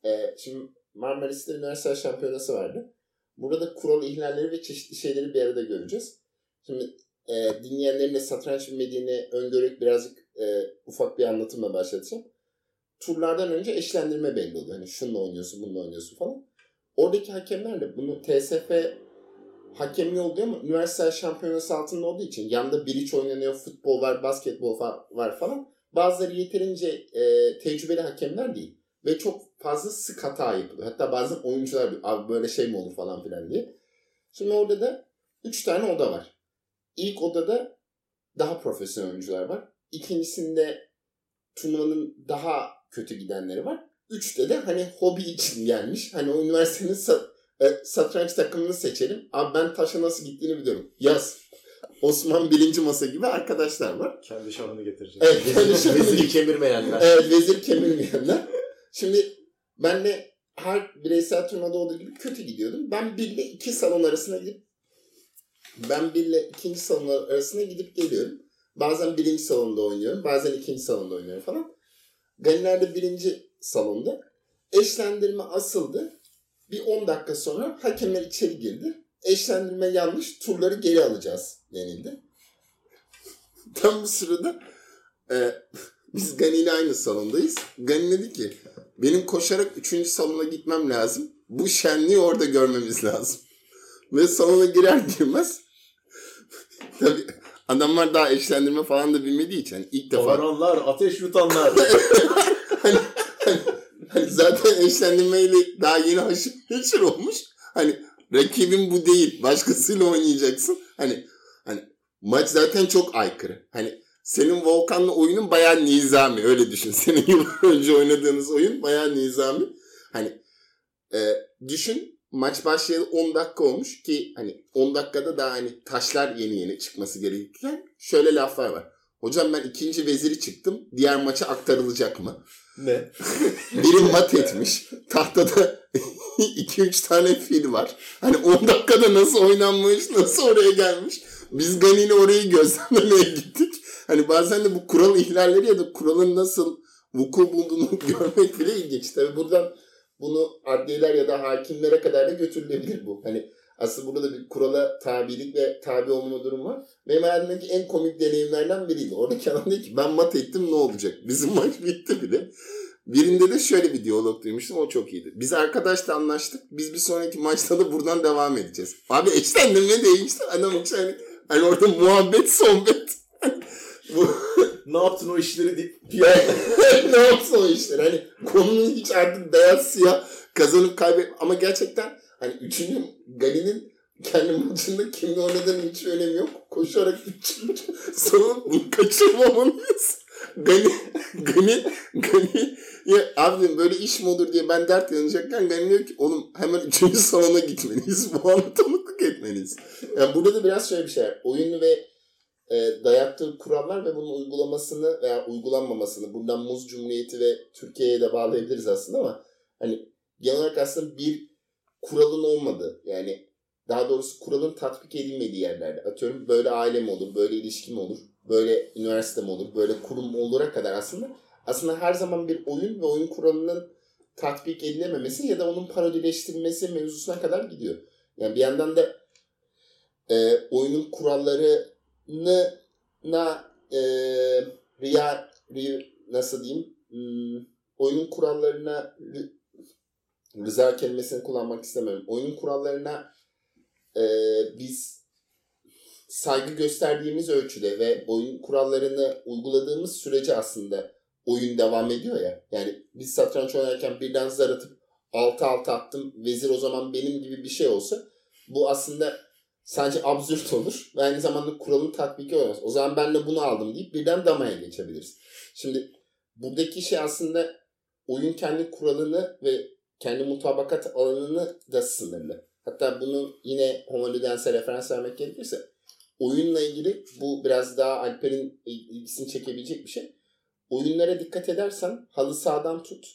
E, şimdi Marmaris'te üniversite şampiyonası vardı. Burada kural ihlalleri ve çeşitli şeyleri bir arada göreceğiz. Şimdi e, dinleyenlerin de satranç bilmediğini öngörerek birazcık e, ufak bir anlatımla başlatacağım. Turlardan önce eşlendirme belli oluyor. Hani şununla oynuyorsun, bununla oynuyorsun falan. Oradaki hakemlerle bunu TSF hakemli oluyor ama üniversite şampiyonası altında olduğu için yanında bridge oynanıyor, futbol var, basketbol var falan. Bazıları yeterince e, tecrübeli hakemler değil. Ve çok fazla sık hata yapılıyor. Hatta bazen oyuncular diyor, abi böyle şey mi olur falan filan diye. Şimdi orada da 3 tane oda var. İlk odada daha profesyonel oyuncular var. İkincisinde turnuvanın daha kötü gidenleri var. Üçte de hani hobi için gelmiş. Hani o üniversitenin sa- e, satranç takımını seçelim. Abi ben taşa nasıl gittiğini biliyorum. Yaz. Osman birinci masa gibi arkadaşlar var. Kendi şanını getireceğiz. Evet, kendi şanını Veziri kemirmeyenler. Evet vezir kemirmeyenler. Şimdi ben de her bireysel turnuvada olduğu gibi kötü gidiyordum. Ben bir ile iki salon arasına gidip ben bir ile ikinci salon arasına gidip geliyorum. Bazen birinci salonda oynuyorum. Bazen ikinci salonda oynuyorum falan. Ganiler de birinci salonda. Eşlendirme asıldı. Bir 10 dakika sonra hakemler içeri girdi. Eşlendirme yanlış. Turları geri alacağız denildi. Tam bu sırada e, biz Gani ile aynı salondayız. Gani dedi ki benim koşarak 3. salona gitmem lazım. Bu şenliği orada görmemiz lazım. Ve salona girer girmez tabii adamlar daha eşlendirme falan da bilmediği için hani ilk defa Baronlar, ateş yutanlar. hani, hani, hani zaten eşlendirmeyle daha yeni haşır neşir olmuş. Hani rakibin bu değil. Başkasıyla oynayacaksın. Hani hani maç zaten çok aykırı. Hani senin Volkan'la oyunun bayağı nizami. Öyle düşün. Senin yıllar önce oynadığınız oyun bayağı nizami. Hani e, düşün maç başlayalı 10 dakika olmuş ki hani 10 dakikada daha hani taşlar yeni yeni çıkması gerekirken şöyle laflar var. Hocam ben ikinci veziri çıktım. Diğer maça aktarılacak mı? ne? Biri mat etmiş. Tahtada 2-3 tane fil var. Hani 10 dakikada nasıl oynanmış, nasıl oraya gelmiş. Biz Gani ile orayı gözlemlemeye gittik. Hani bazen de bu kural ihlalleri ya da kuralın nasıl vuku bulduğunu görmek bile ilginç. Tabii buradan bunu adliyeler ya da hakimlere kadar da götürülebilir bu. Hani aslında burada da bir kurala tabilik ve tabi olma durum var. Benim hayatımdaki en komik deneyimlerden biriydi. Oradaki adam dedi ki ben mat ettim ne olacak? Bizim maç bitti bile. Birinde de şöyle bir diyalog duymuştum o çok iyiydi. Biz arkadaşla anlaştık. Biz bir sonraki maçta da buradan devam edeceğiz. Abi eşlendirme değişti. Adam için hani, hani orada muhabbet sohbet. Bu ne yaptın o işleri deyip ne yapsın o işler? Hani konunun hiç artık beyaz siyah kazanıp kaybet ama gerçekten hani üçüncü Gali'nin kendi maçında kimle oynadığının hiç önemi yok. Koşarak üçüncü sonra bunu kaçırmamalıyız. Gani, Gani, Gani ya abi böyle iş mi olur diye ben dert yanacakken Gani diyor ki oğlum hemen üçüncü salona gitmeliyiz. Bu ana tanıklık etmeliyiz. Yani burada da biraz şöyle bir şey var. Oyunu ve e, dayattığı kurallar ve bunun uygulamasını veya uygulanmamasını buradan Muz Cumhuriyeti ve Türkiye'ye de bağlayabiliriz aslında ama hani genel olarak aslında bir kuralın olmadığı yani daha doğrusu kuralın tatbik edilmediği yerlerde atıyorum böyle aile mi olur, böyle ilişki mi olur, böyle üniversite mi olur, böyle kurum olur'a kadar aslında aslında her zaman bir oyun ve oyun kuralının tatbik edilememesi ya da onun parodileştirilmesi mevzusuna kadar gidiyor. Yani bir yandan da e, oyunun kurallarını na e, riya, riya nasıl diyeyim hmm, oyunun kurallarına rıza kelimesini kullanmak istemiyorum. Oyunun kurallarına e, biz saygı gösterdiğimiz ölçüde ve oyun kurallarını uyguladığımız sürece aslında oyun devam ediyor ya. Yani biz satranç oynarken birden zar atıp 6-6 attım vezir o zaman benim gibi bir şey olsa bu aslında sadece absürt olur ve aynı zamanda kuralın tatbiki olmaz. O zaman ben de bunu aldım deyip birden damaya geçebiliriz. Şimdi buradaki şey aslında oyun kendi kuralını ve kendi mutabakat alanını da sınırlı. Hatta bunu yine Homo Ludens'e referans vermek gerekirse oyunla ilgili bu biraz daha Alper'in ilgisini çekebilecek bir şey. Oyunlara dikkat edersen halı sahadan tut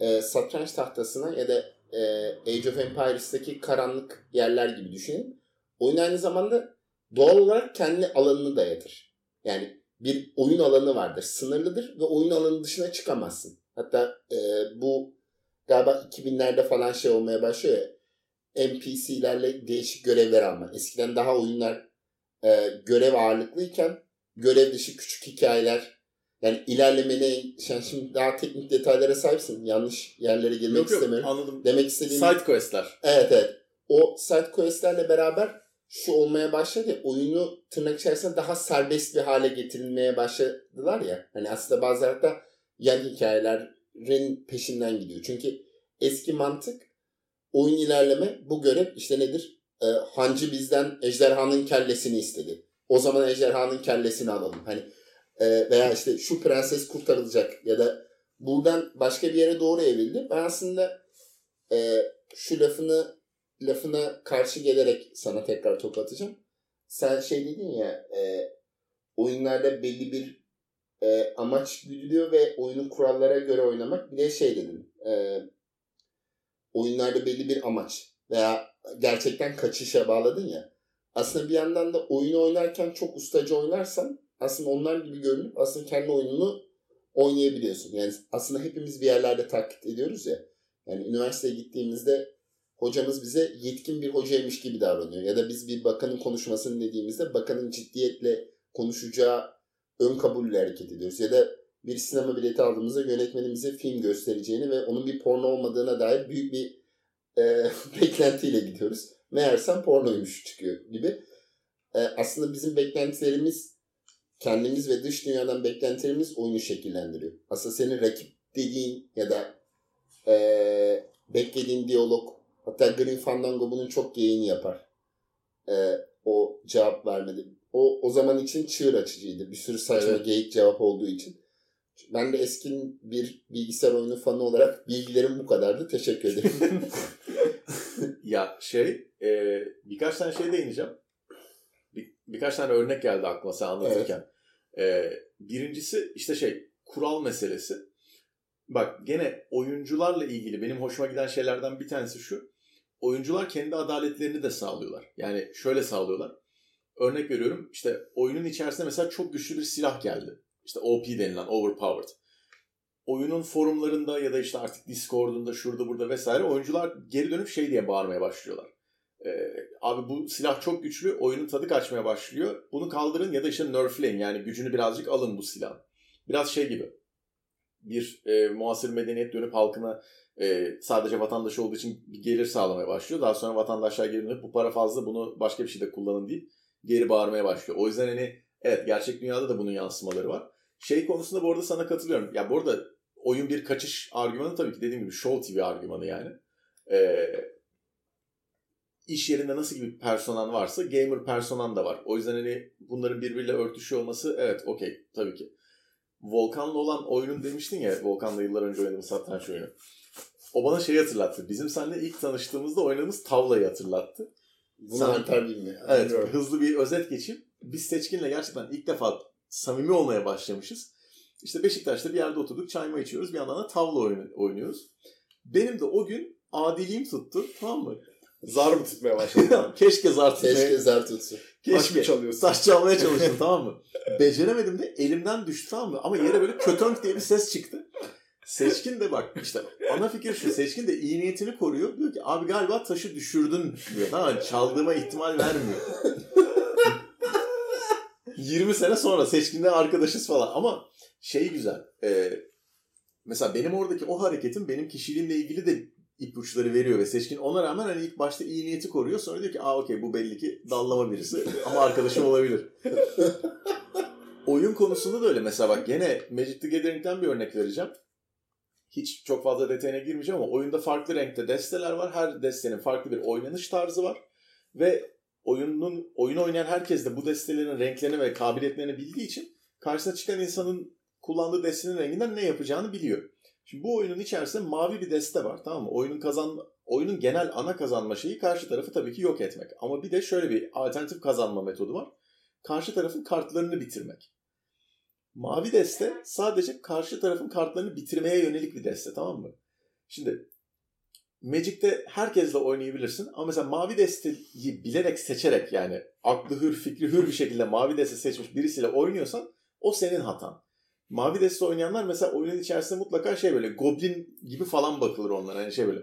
e, satranç tahtasına ya da e, Age of Empires'taki karanlık yerler gibi düşünün. Oyun aynı zamanda doğal olarak kendi alanını dayatır. Yani bir oyun alanı vardır. Sınırlıdır ve oyun alanı dışına çıkamazsın. Hatta e, bu galiba 2000'lerde falan şey olmaya başlıyor ya. NPC'lerle değişik görevler alma. Eskiden daha oyunlar e, görev ağırlıklıyken görev dışı küçük hikayeler yani ilerlemene sen şimdi daha teknik detaylara sahipsin. Yanlış yerlere girmek yok, yok, istemiyorum. Anladım. Demek istediğim side quest'ler. Evet evet. O side quest'lerle beraber şu olmaya başladı. Oyunu tırnak içerisinde daha serbest bir hale getirilmeye başladılar ya. Hani aslında bazıları da yan hikayelerin peşinden gidiyor. Çünkü eski mantık oyun ilerleme bu görev işte nedir? Ee, hancı bizden ejderhanın kellesini istedi. O zaman ejderhanın kellesini alalım. Hani e, veya işte şu prenses kurtarılacak ya da buradan başka bir yere doğru evrildi. Ben aslında e, şu lafını lafına karşı gelerek sana tekrar top atacağım. Sen şey dedin ya e, oyunlarda belli bir e, amaç güdülüyor ve oyunun kurallara göre oynamak. Bir de şey dedim. E, oyunlarda belli bir amaç veya gerçekten kaçışa bağladın ya. Aslında bir yandan da oyunu oynarken çok ustaca oynarsan aslında onlar gibi görünüp aslında kendi oyununu oynayabiliyorsun. Yani aslında hepimiz bir yerlerde taklit ediyoruz ya. Yani üniversiteye gittiğimizde hocamız bize yetkin bir hocaymış gibi davranıyor. Ya da biz bir bakanın konuşmasını dediğimizde bakanın ciddiyetle konuşacağı ön kabulle hareket ediyoruz. Ya da bir sinema bileti aldığımızda yönetmenimize film göstereceğini ve onun bir porno olmadığına dair büyük bir e, beklentiyle gidiyoruz. Meğersem pornoymuş çıkıyor gibi. E, aslında bizim beklentilerimiz kendimiz ve dış dünyadan beklentilerimiz oyunu şekillendiriyor. Aslında senin rakip dediğin ya da e, beklediğin diyalog hatta Green Fandango bunun çok geyiğini yapar. E, o cevap vermedi. O o zaman için çığır açıcıydı. Bir sürü saçma evet. geyik cevap olduğu için. Ben de eski bir bilgisayar oyunu fanı olarak bilgilerim bu kadardı. Teşekkür ederim. ya şey e, birkaç tane şey değineceğim. Bir, birkaç tane örnek geldi aklıma sen anlatırken. Evet. E, birincisi işte şey kural meselesi. Bak gene oyuncularla ilgili benim hoşuma giden şeylerden bir tanesi şu. Oyuncular kendi adaletlerini de sağlıyorlar. Yani şöyle sağlıyorlar. Örnek veriyorum işte oyunun içerisinde mesela çok güçlü bir silah geldi. İşte OP denilen overpowered. Oyunun forumlarında ya da işte artık Discord'unda şurada burada vesaire oyuncular geri dönüp şey diye bağırmaya başlıyorlar. Ee, abi bu silah çok güçlü oyunun tadı kaçmaya başlıyor. Bunu kaldırın ya da işte nerfleyin yani gücünü birazcık alın bu silah. Biraz şey gibi bir e, muasır medeniyet dönüp halkına e, sadece vatandaş olduğu için bir gelir sağlamaya başlıyor. Daha sonra vatandaşlar geri bu para fazla bunu başka bir şeyde kullanın deyip geri bağırmaya başlıyor. O yüzden hani evet gerçek dünyada da bunun yansımaları var. Şey konusunda bu arada sana katılıyorum. Ya bu arada oyun bir kaçış argümanı tabii ki dediğim gibi Show TV argümanı yani. Ee, iş yerinde nasıl gibi personan varsa gamer personan da var. O yüzden hani bunların birbiriyle örtüşüyor olması evet okey tabii ki. Volkan'la olan oyunun demiştin ya Volkan'la yıllar önce oynadığımız satranç oyunu. O bana şey hatırlattı. Bizim seninle ilk tanıştığımızda oynadığımız tavlayı hatırlattı. Bunu Sen, bilmiyor. Evet hızlı bir özet geçeyim. biz Seçkin'le gerçekten ilk defa samimi olmaya başlamışız. İşte Beşiktaş'ta bir yerde oturduk çayma içiyoruz bir yandan da tavla oyunu, oynuyoruz. Benim de o gün adiliğim tuttu tamam mı? Zar mı tutmaya başladın? Keşke zar tutmaya. Keşke zar tutsun. Taş mı çalıyorsun? Taş çalmaya çalıştım tamam mı? Beceremedim de elimden düştü tamam mı? Ama yere böyle kötönk diye bir ses çıktı. Seçkin de bak işte ana fikir şu. Seçkin de iyi niyetini koruyor. Diyor ki abi galiba taşı düşürdün diyor. Tamam? Çaldığıma ihtimal vermiyor. 20 sene sonra Seçkin'le arkadaşız falan. Ama şey güzel. E, mesela benim oradaki o hareketim benim kişiliğimle ilgili de ipuçları veriyor ve Seçkin ona rağmen hani ilk başta iyi niyeti koruyor. Sonra diyor ki aa okey bu belli ki dallama birisi ama arkadaşım olabilir. Oyun konusunda da öyle. Mesela bak gene Magic the Gathering'den bir örnek vereceğim. Hiç çok fazla detayına girmeyeceğim ama oyunda farklı renkte desteler var. Her destenin farklı bir oynanış tarzı var. Ve oyunun oyun oynayan herkes de bu destelerin renklerini ve kabiliyetlerini bildiği için karşısına çıkan insanın kullandığı destenin renginden ne yapacağını biliyor. Şimdi bu oyunun içerisinde mavi bir deste var tamam mı? Oyunun kazan oyunun genel ana kazanma şeyi karşı tarafı tabii ki yok etmek. Ama bir de şöyle bir alternatif kazanma metodu var. Karşı tarafın kartlarını bitirmek. Mavi deste sadece karşı tarafın kartlarını bitirmeye yönelik bir deste tamam mı? Şimdi Magic'te herkesle oynayabilirsin ama mesela mavi desteyi bilerek seçerek yani aklı hür, fikri hür bir şekilde mavi deste seçmiş birisiyle oynuyorsan o senin hatan. Mavi deste oynayanlar mesela oyunun içerisinde mutlaka şey böyle goblin gibi falan bakılır onlara. Hani şey böyle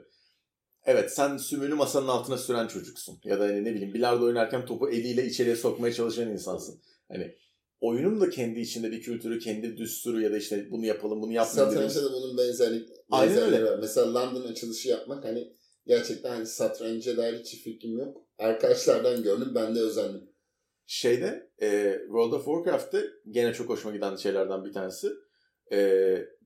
evet sen sümüğünü masanın altına süren çocuksun. Ya da hani ne bileyim bilardo oynarken topu eliyle içeriye sokmaya çalışan insansın. Hani oyunun da kendi içinde bir kültürü, kendi düsturu ya da işte bunu yapalım, bunu yapmayalım. Satrançta da bunun benzerlik, Aynen benzerleri öyle. var. Mesela London açılışı yapmak hani gerçekten hani satranca dair hiç fikrim yok. Arkadaşlardan gördüm ben de özendim. Şeyde e, World of Warcraft'te gene çok hoşuma giden şeylerden bir tanesi. E,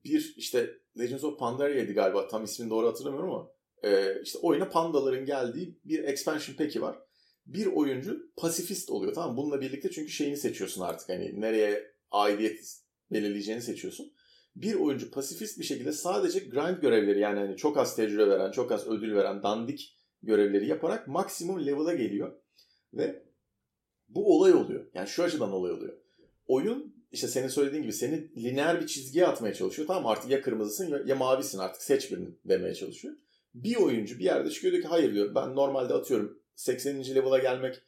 bir işte Legends of Pandaria'ydı galiba tam ismini doğru hatırlamıyorum ama e, işte oyuna pandaların geldiği bir expansion pack'i var. Bir oyuncu pasifist oluyor tamam mı? Bununla birlikte çünkü şeyini seçiyorsun artık hani nereye aidiyet belirleyeceğini seçiyorsun. Bir oyuncu pasifist bir şekilde sadece grind görevleri yani hani çok az tecrübe veren, çok az ödül veren dandik görevleri yaparak maksimum level'a geliyor. Ve bu olay oluyor. Yani şu açıdan olay oluyor. Oyun işte senin söylediğin gibi seni lineer bir çizgiye atmaya çalışıyor. Tamam artık ya kırmızısın ya, ya mavisin artık seç birini demeye çalışıyor. Bir oyuncu bir yerde çıkıyor diyor ki hayır diyor ben normalde atıyorum 80. level'a gelmek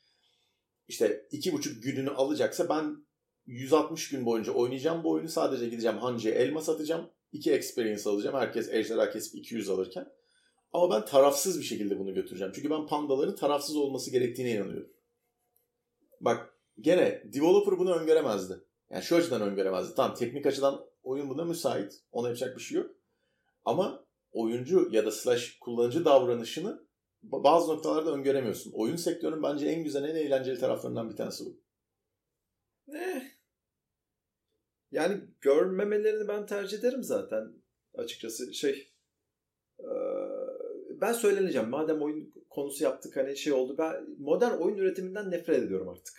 işte iki buçuk gününü alacaksa ben 160 gün boyunca oynayacağım bu oyunu. Sadece gideceğim Hancı'ya elma satacağım. 2 experience alacağım. Herkes ejderha kesip 200 alırken. Ama ben tarafsız bir şekilde bunu götüreceğim. Çünkü ben pandaların tarafsız olması gerektiğine inanıyorum. Bak gene developer bunu öngöremezdi. Yani şu açıdan öngöremezdi. Tamam teknik açıdan oyun buna müsait. Ona yapacak bir şey yok. Ama oyuncu ya da slash kullanıcı davranışını bazı noktalarda öngöremiyorsun. Oyun sektörünün bence en güzel, en eğlenceli taraflarından bir tanesi bu. Eh. Yani görmemelerini ben tercih ederim zaten açıkçası. Şey ben söyleneceğim. Madem oyun konusu yaptık hani şey oldu. Ben modern oyun üretiminden nefret ediyorum artık.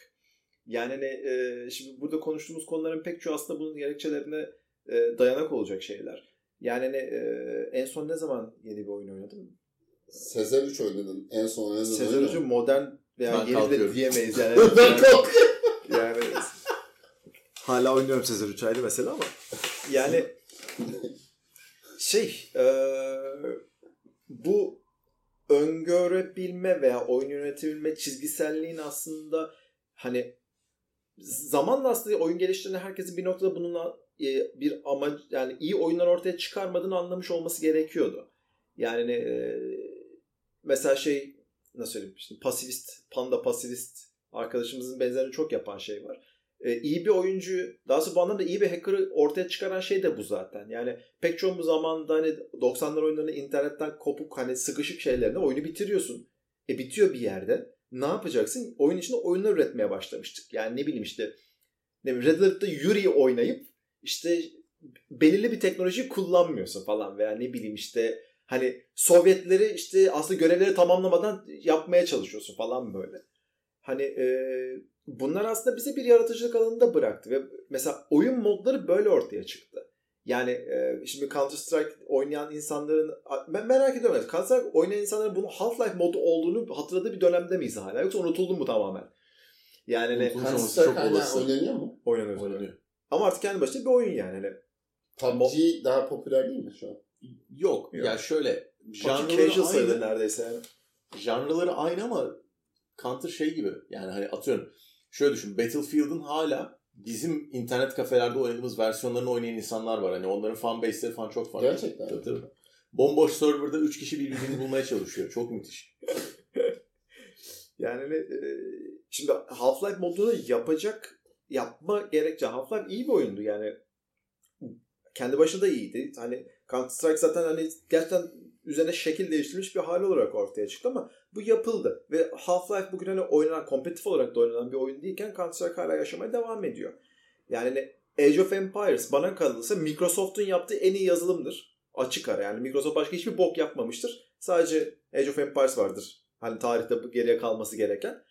Yani hani, e, şimdi burada konuştuğumuz konuların pek çoğu aslında bunun gerekçelerine e, dayanak olacak şeyler. Yani hani, e, en son ne zaman yeni bir oyun oynadım? Sezer 3 oynadın. En son ne zaman Sezer oynadın? Hocam modern veya Ben yeni de diyemeyiz yani. ben kalk. yani hala oynuyorum Sezer Uçaylı mesela ama yani şey e, bu öngörebilme veya oyun yönetebilme çizgiselliğin aslında hani zamanla aslında oyun geliştiren herkesin bir noktada bununla e, bir amaç yani iyi oyunlar ortaya çıkarmadığını anlamış olması gerekiyordu. Yani e, mesela şey nasıl söyleyeyim işte pasivist, panda pasivist arkadaşımızın benzerini çok yapan şey var. E, iyi bir oyuncu, daha sonra bu anlamda iyi bir hacker'ı ortaya çıkaran şey de bu zaten. Yani pek çoğumuz zamanda hani 90'lar oyunlarını internetten kopuk hani sıkışık şeylerle oyunu bitiriyorsun. E bitiyor bir yerde. Ne yapacaksın? Oyun içinde oyunlar üretmeye başlamıştık. Yani ne bileyim işte ne bileyim Red Alert'ta Yuri oynayıp işte belirli bir teknoloji kullanmıyorsun falan veya ne bileyim işte hani Sovyetleri işte aslında görevleri tamamlamadan yapmaya çalışıyorsun falan böyle. Hani e, bunlar aslında bize bir yaratıcılık alanında bıraktı ve mesela oyun modları böyle ortaya çıktı. Yani e, şimdi Counter Strike oynayan insanların ben merak ediyorum. Counter Strike oynayan insanların bunun Half-Life modu olduğunu hatırladığı bir dönemde miyiz hala yoksa unutuldu mu tamamen? Yani hani Counter çok Strike olası. oynanıyor mu? oynanıyor. Oynanıyor. Ama artık kendi başına bir oyun yani. Hani PUBG daha popüler değil mi şu an? Yok. Yok. Ya şöyle PUBG casual sayılır neredeyse yani. Janrları aynı ama Counter şey gibi. Yani hani atıyorum. Şöyle düşün. Battlefield'ın hala bizim internet kafelerde oynadığımız versiyonlarını oynayan insanlar var. Hani onların fan base'leri falan çok farklı. Gerçekten. Tabii, tabii. Bomboş serverda 3 kişi birbirini bulmaya çalışıyor. Çok müthiş. Yani e, şimdi Half-Life modunu yapacak yapma gerekçe Half-Life iyi bir oyundu yani. Kendi başına da iyiydi. Hani Counter Strike zaten hani gerçekten üzerine şekil değiştirilmiş bir hal olarak ortaya çıktı ama bu yapıldı. Ve Half-Life bugün hani oynanan, kompetitif olarak da oynanan bir oyun değilken Counter Strike hala yaşamaya devam ediyor. Yani hani Age of Empires bana kalırsa Microsoft'un yaptığı en iyi yazılımdır. Açık ara yani Microsoft başka hiçbir bok yapmamıştır. Sadece Age of Empires vardır. Hani tarihte geriye kalması gereken.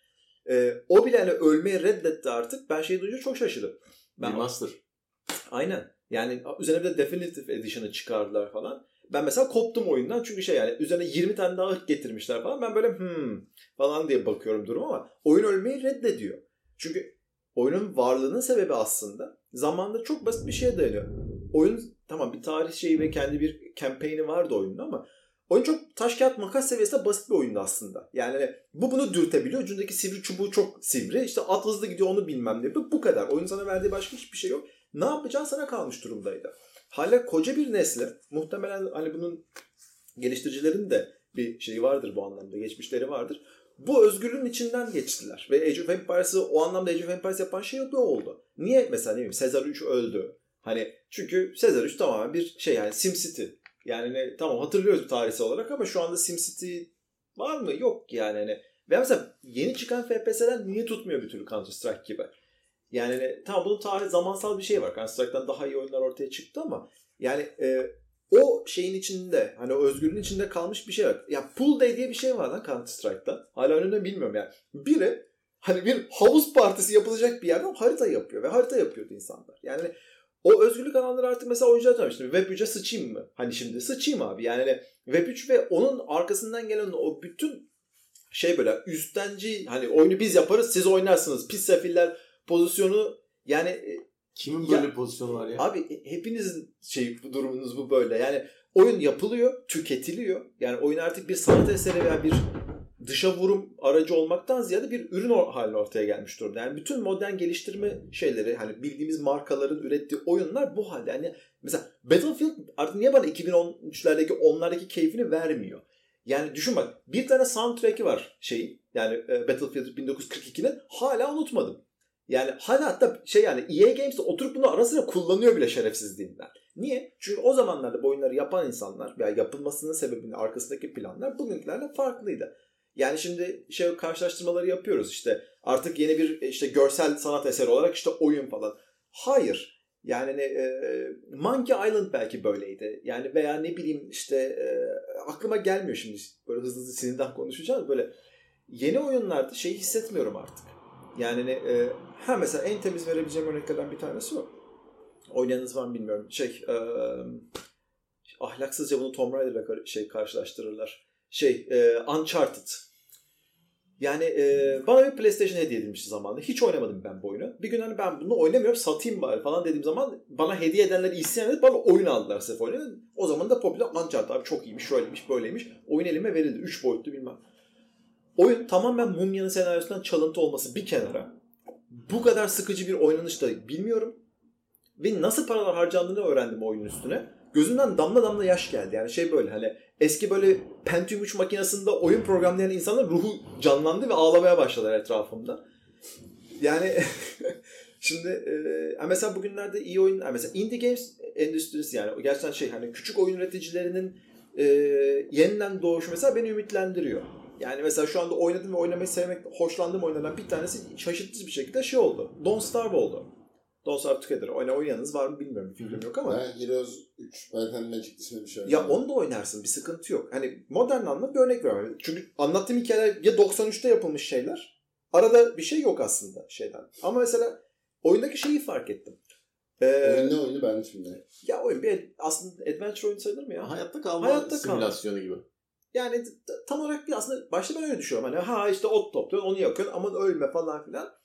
Ee, o bile hani ölmeyi reddetti artık. Ben şeyi duyunca çok şaşırdım. Ben Remaster. Aynen. Yani üzerine bir de Definitive Edition'ı çıkardılar falan. Ben mesela koptum oyundan çünkü şey yani üzerine 20 tane daha ırk getirmişler falan. Ben böyle hmm falan diye bakıyorum durum ama oyun ölmeyi reddediyor. Çünkü oyunun varlığının sebebi aslında zamanda çok basit bir şeye dayanıyor. Oyun tamam bir tarih şeyi ve kendi bir campaign'i vardı oyunda ama oyun çok taş kağıt makas seviyesinde basit bir oyundu aslında. Yani hani bu bunu dürtebiliyor. Ucundaki sivri çubuğu çok sivri. İşte at hızlı gidiyor onu bilmem ne. Bu kadar. Oyun sana verdiği başka hiçbir şey yok. Ne yapacağın sana kalmış durumdaydı. Hala koca bir nesli muhtemelen hani bunun geliştiricilerin de bir şeyi vardır bu anlamda. Geçmişleri vardır. Bu özgürlüğün içinden geçtiler. Ve Age of Empires'ı o anlamda Age of Empires yapan şey o oldu. Niye mesela ne bileyim Sezar 3 öldü. Hani çünkü Sezar 3 tamamen bir şey yani SimCity. Yani ne, tamam hatırlıyoruz tarihsel olarak ama şu anda SimCity var mı? Yok yani. Hani. Ve mesela yeni çıkan FPS'ler niye tutmuyor bir türlü Counter Strike gibi? Yani hani, tamam bunun tarih zamansal bir şey var. Counter Strike'dan daha iyi oyunlar ortaya çıktı ama yani e, o şeyin içinde hani o özgürlüğün içinde kalmış bir şey var. Ya pool day diye bir şey var lan Counter Strike'da. Hala önünde bilmiyorum yani. Biri hani bir havuz partisi yapılacak bir yerden harita yapıyor ve harita yapıyordu insanlar. Yani o özgürlük alanları artık mesela oyuncular tanımıştı. Web 3'e sıçayım mı? Hani şimdi sıçayım abi. Yani Web 3 ve onun arkasından gelen o bütün şey böyle üstenci hani oyunu biz yaparız siz oynarsınız. Pis sefiller pozisyonu yani e, Kimin Ya- böyle pozisyonu var ya? Abi e, hepinizin şey bu durumunuz bu böyle. Yani oyun yapılıyor, tüketiliyor. Yani oyun artık bir sanat eseri veya bir dışa vurum aracı olmaktan ziyade bir ürün haline ortaya gelmiş durumda. Yani bütün modern geliştirme şeyleri hani bildiğimiz markaların ürettiği oyunlar bu halde. Yani mesela Battlefield artık niye bana 2013'lerdeki onlardaki keyfini vermiyor? Yani düşün bak bir tane soundtrack'i var şeyin yani e, Battlefield 1942'nin hala unutmadım. Yani hala hatta şey yani EA Games oturup bunu ara sıra kullanıyor bile şerefsizliğinden. Niye? Çünkü o zamanlarda bu oyunları yapan insanlar veya yapılmasının sebebinin arkasındaki planlar bugünkülerle farklıydı. Yani şimdi şey karşılaştırmaları yapıyoruz işte artık yeni bir işte görsel sanat eseri olarak işte oyun falan. Hayır. Yani e, Monkey Island belki böyleydi. Yani veya ne bileyim işte e, aklıma gelmiyor şimdi böyle hızlı hızlı sinirden konuşacağım böyle yeni oyunlarda şey hissetmiyorum artık. Yani e, ha mesela en temiz verebileceğim örneklerden bir tanesi o. Oynayanınız var mı bilmiyorum. Şey e, ahlaksızca bunu Tomb Raider'la şey karşılaştırırlar. Şey e, Uncharted. Yani e, bana bir PlayStation hediye edilmişti zamanında. Hiç oynamadım ben bu oyunu. Bir gün hani ben bunu oynamıyorum satayım bari falan dediğim zaman bana hediye edenler isyan edip bana oyun aldılar sırf oyunu. O zaman da popüler Uncharted abi çok iyiymiş, şöyleymiş, böyleymiş. Oyun elime verildi. 3 boyutlu bilmem. Oyun tamamen Mumya'nın senaryosundan çalıntı olması bir kenara. Bu kadar sıkıcı bir oynanış da bilmiyorum. Ve nasıl paralar harcandığını öğrendim oyunun üstüne. Gözümden damla damla yaş geldi. Yani şey böyle hani eski böyle Pentium 3 makinesinde oyun programlayan insanların ruhu canlandı ve ağlamaya başladılar etrafımda. Yani şimdi e, mesela bugünlerde iyi oyun mesela indie games endüstrisi yani gerçekten şey hani küçük oyun üreticilerinin e, yeniden doğuşu mesela beni ümitlendiriyor. Yani mesela şu anda oynadım ve oynamayı sevmek, hoşlandığım oyunlardan bir tanesi şaşırtıcı bir şekilde şey oldu. Don't Starve oldu. Don't Starve Together. Oyna oynayanınız var mı bilmiyorum. Fikrim yok ama. Ben Heroes 3, Might Magic isminde bir şey Ya oynadım. onu da oynarsın. Bir sıkıntı yok. Hani modern anlamda bir örnek vermem. Çünkü anlattığım hikayeler ya 93'te yapılmış şeyler. Arada bir şey yok aslında şeyden. Ama mesela oyundaki şeyi fark ettim. Ee, Oyun ne oyunu ben şimdi? ya oyun bir aslında adventure oyun sayılır mı ya? Hayatta kalma Hayatta kalma. simülasyonu gibi. Yani tam olarak bir aslında başta ben öyle düşünüyorum. Hani ha işte ot topluyorsun onu yakıyorsun aman ölme falan filan.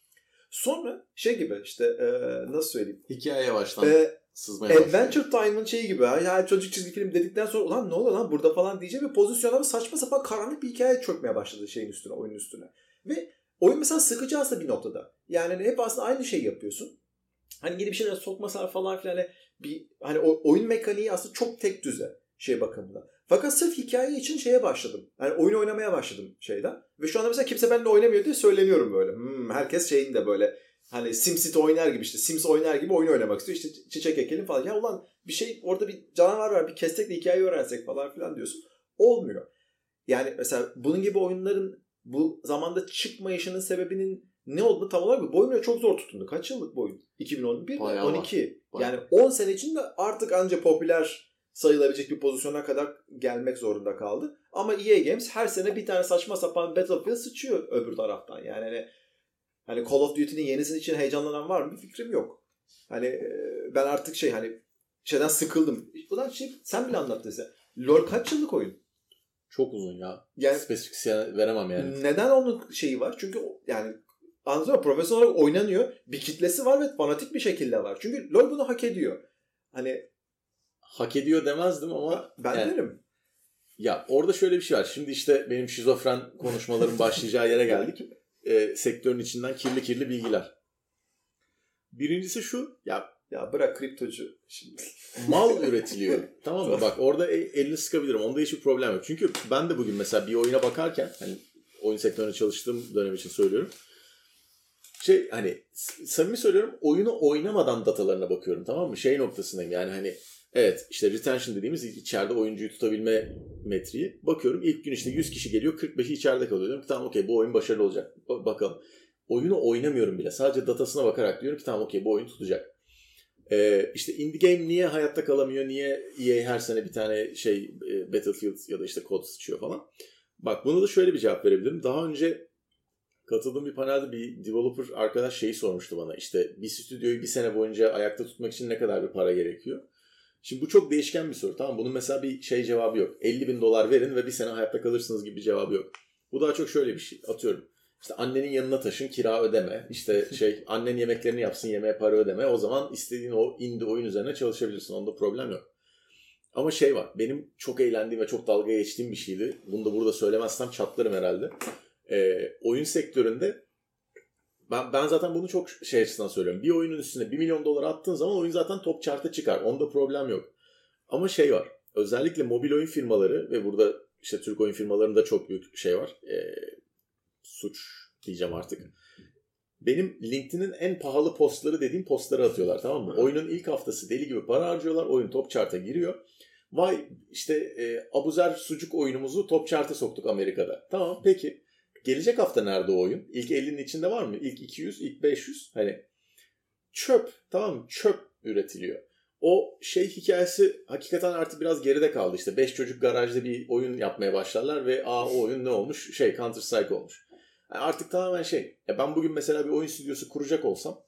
Sonra şey gibi işte e, nasıl söyleyeyim? Hikaye baştan E, sızmaya başlıyor. Adventure Time'ın şeyi gibi. Ya ya çocuk çizgi film dedikten sonra ulan ne oluyor lan burada falan diyeceğim ve pozisyonlar saçma sapan karanlık bir hikaye çökmeye başladı şeyin üstüne, oyunun üstüne. Ve oyun mesela sıkıcı aslında bir noktada. Yani hep aslında aynı şeyi yapıyorsun. Hani yeni bir şeyler sokmasalar falan filan hani bir hani o oyun mekaniği aslında çok tek düze şey bakımında. Fakat sırf hikaye için şeye başladım. Yani oyun oynamaya başladım şeyden. Ve şu anda mesela kimse benimle oynamıyor diye söyleniyorum böyle. Hmm, herkes şeyin de böyle hani SimCity oynar gibi işte Sims oynar gibi oyun oynamak istiyor. İşte çiçek ekelim falan. Ya ulan bir şey orada bir canavar var bir kestek de hikaye öğrensek falan filan diyorsun. Olmuyor. Yani mesela bunun gibi oyunların bu zamanda çıkmayışının sebebinin ne olduğunu tam olarak bu oyuna çok zor tutundu. Kaç yıllık bu oyun? 2011 Bayağı 12. Bayağı. Yani 10 sene içinde artık anca popüler sayılabilecek bir pozisyona kadar gelmek zorunda kaldı. Ama EA Games her sene bir tane saçma sapan Battlefield sıçıyor öbür taraftan. Yani hani, hani Call of Duty'nin yenisinin için heyecanlanan var mı? Bir fikrim yok. Hani e, ben artık şey hani şeyden sıkıldım. Ulan şey sen bile anlat dese. LoL kaç yıllık oyun? Çok uzun ya. Yani Spesifik siyah veremem yani. neden onun şeyi var? Çünkü yani anladın mı? Profesyonel olarak oynanıyor. Bir kitlesi var ve fanatik bir şekilde var. Çünkü LoL bunu hak ediyor. Hani Hak ediyor demezdim ama ben yani- derim. Ya orada şöyle bir şey var. Şimdi işte benim şizofren konuşmaların başlayacağı yere geldik. Ee, sektörün içinden kirli kirli bilgiler. Birincisi şu. Ya Ya bırak kriptocu şimdi. mal üretiliyor. tamam mı? Bak orada e- elini sıkabilirim. Onda hiçbir problem yok. Çünkü ben de bugün mesela bir oyuna bakarken hani oyun sektöründe çalıştığım dönem için söylüyorum. Şey hani samimi söylüyorum oyunu oynamadan datalarına bakıyorum tamam mı? Şey noktasındayım yani hani evet işte retention dediğimiz içeride oyuncuyu tutabilme metriği. Bakıyorum ilk gün işte 100 kişi geliyor 45'i içeride kalıyor. Diyorum ki tamam okey bu oyun başarılı olacak. Ba- bakalım. Oyunu oynamıyorum bile. Sadece datasına bakarak diyorum ki tamam okey bu oyun tutacak. Ee, işte indie game niye hayatta kalamıyor? Niye EA her sene bir tane şey e, Battlefield ya da işte kod sıçıyor falan. Bak buna da şöyle bir cevap verebilirim. Daha önce katıldığım bir panelde bir developer arkadaş şeyi sormuştu bana. İşte bir stüdyoyu bir sene boyunca ayakta tutmak için ne kadar bir para gerekiyor? Şimdi bu çok değişken bir soru. Tamam bunun mesela bir şey cevabı yok. 50 bin dolar verin ve bir sene hayatta kalırsınız gibi bir cevabı yok. Bu daha çok şöyle bir şey. Atıyorum. İşte annenin yanına taşın kira ödeme. İşte şey annen yemeklerini yapsın yemeğe para ödeme. O zaman istediğin o indie oyun üzerine çalışabilirsin. Onda problem yok. Ama şey var. Benim çok eğlendiğim ve çok dalga geçtiğim bir şeydi. Bunu da burada söylemezsem çatlarım herhalde. Ee, oyun sektöründe ben, ben zaten bunu çok şey açısından söylüyorum. Bir oyunun üstüne 1 milyon dolar attığın zaman oyun zaten top chart'a çıkar. Onda problem yok. Ama şey var. Özellikle mobil oyun firmaları ve burada işte Türk oyun firmalarında çok büyük şey var. Ee, suç diyeceğim artık. Benim LinkedIn'in en pahalı postları dediğim postları atıyorlar tamam mı? Oyunun ilk haftası deli gibi para harcıyorlar. Oyun top chart'a giriyor. Vay işte e, Abuzer sucuk oyunumuzu top chart'a soktuk Amerika'da. Tamam peki. Gelecek hafta nerede o oyun? İlk 50'nin içinde var mı? İlk 200, ilk 500? Hani çöp tamam mı? Çöp üretiliyor. O şey hikayesi hakikaten artık biraz geride kaldı. İşte 5 çocuk garajda bir oyun yapmaya başlarlar ve aa o oyun ne olmuş? Şey Counter Strike olmuş. Yani artık tamamen şey. Ya ben bugün mesela bir oyun stüdyosu kuracak olsam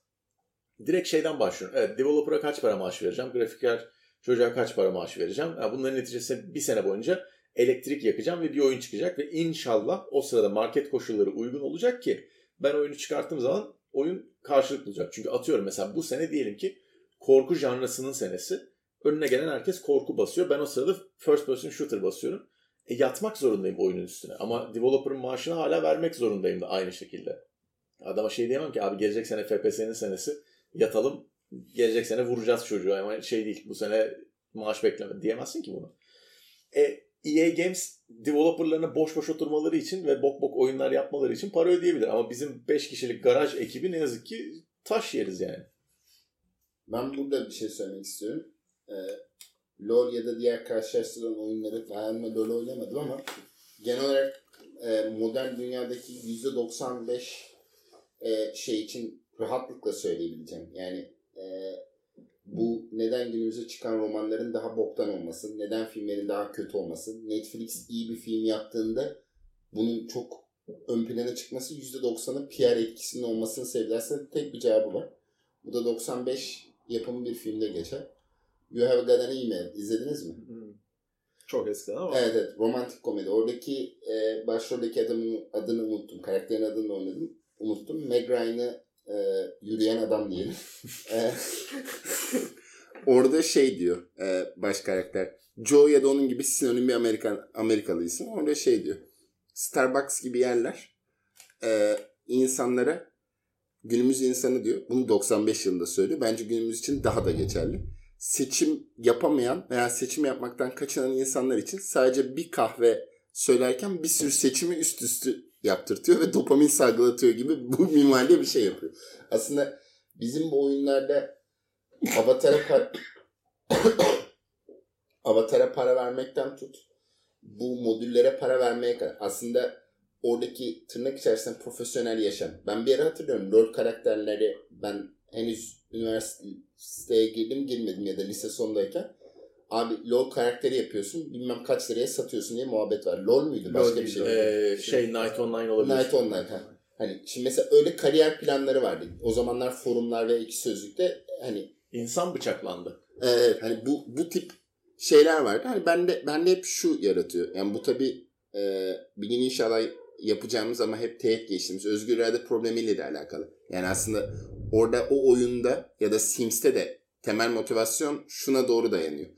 direkt şeyden başlıyorum. Evet developer'a kaç para maaş vereceğim? Grafiker çocuğa kaç para maaş vereceğim? Ya bunların neticesinde bir sene boyunca elektrik yakacağım ve bir oyun çıkacak ve inşallah o sırada market koşulları uygun olacak ki ben oyunu çıkarttığım zaman oyun karşılık bulacak. Çünkü atıyorum mesela bu sene diyelim ki korku janrasının senesi. Önüne gelen herkes korku basıyor. Ben o sırada first person shooter basıyorum. E, yatmak zorundayım oyunun üstüne. Ama developer'ın maaşını hala vermek zorundayım da aynı şekilde. Adama şey diyemem ki abi gelecek sene FPS'nin senesi yatalım. Gelecek sene vuracağız çocuğu ama şey değil bu sene maaş bekleme diyemezsin ki bunu. E, EA Games developerlarına boş boş oturmaları için ve bok bok oyunlar yapmaları için para ödeyebilir. Ama bizim 5 kişilik garaj ekibi ne yazık ki taş yeriz yani. Ben burada bir şey söylemek istiyorum. Ee, LoL ya da diğer karşılaştırılan oyunları ben LoL oynamadım ama genel olarak e, modern dünyadaki %95 e, şey için rahatlıkla söyleyebileceğim. Yani e, bu neden günümüze çıkan romanların daha boktan olması, neden filmlerin daha kötü olması, Netflix iyi bir film yaptığında bunun çok ön plana çıkması %90'ın PR etkisinin olmasının sebebi tek bir cevabı var. Bu da 95 yapımı bir filmde geçer. You Have Got an Email. İzlediniz mi? Hmm. Çok eskiden ama. Evet evet. Romantik komedi. Oradaki e, başroldeki adamın adını unuttum. Karakterin adını da oynadım. Unuttum. Meg Ryan'ı e, yürüyen adam diyelim. E, orada şey diyor e, baş karakter. Joe ya da onun gibi sinonim bir Amerikan Amerikalıyısın. Orada şey diyor. Starbucks gibi yerler e, insanlara günümüz insanı diyor. Bunu 95 yılında söylüyor. Bence günümüz için daha da geçerli. Seçim yapamayan veya seçim yapmaktan kaçınan insanlar için sadece bir kahve söylerken bir sürü seçimi üst üste yaptırtıyor ve dopamin salgılatıyor gibi bu minvalde bir şey yapıyor. Aslında bizim bu oyunlarda Avatar'a para, Avatar'a para vermekten tut bu modüllere para vermeye kadar aslında oradaki tırnak içerisinde profesyonel yaşam. Ben bir ara hatırlıyorum LoL karakterleri ben henüz üniversiteye girdim girmedim ya da lise sondayken abi LoL karakteri yapıyorsun bilmem kaç liraya satıyorsun diye muhabbet var. LoL muydu? Başka LoL bir şey. Ee, şey Night Online olabilir. Night Online. Ha. Hani şimdi mesela öyle kariyer planları vardı. O zamanlar forumlar ve iki sözlükte hani İnsan bıçaklandı. Evet hani bu bu tip şeyler vardı. Hani bende bende hep şu yaratıyor. Yani bu tabi e, bir gün inşallah yapacağımız ama hep teğet geçtiğimiz özgür irade problemiyle de alakalı. Yani aslında orada o oyunda ya da Sims'te de temel motivasyon şuna doğru dayanıyor.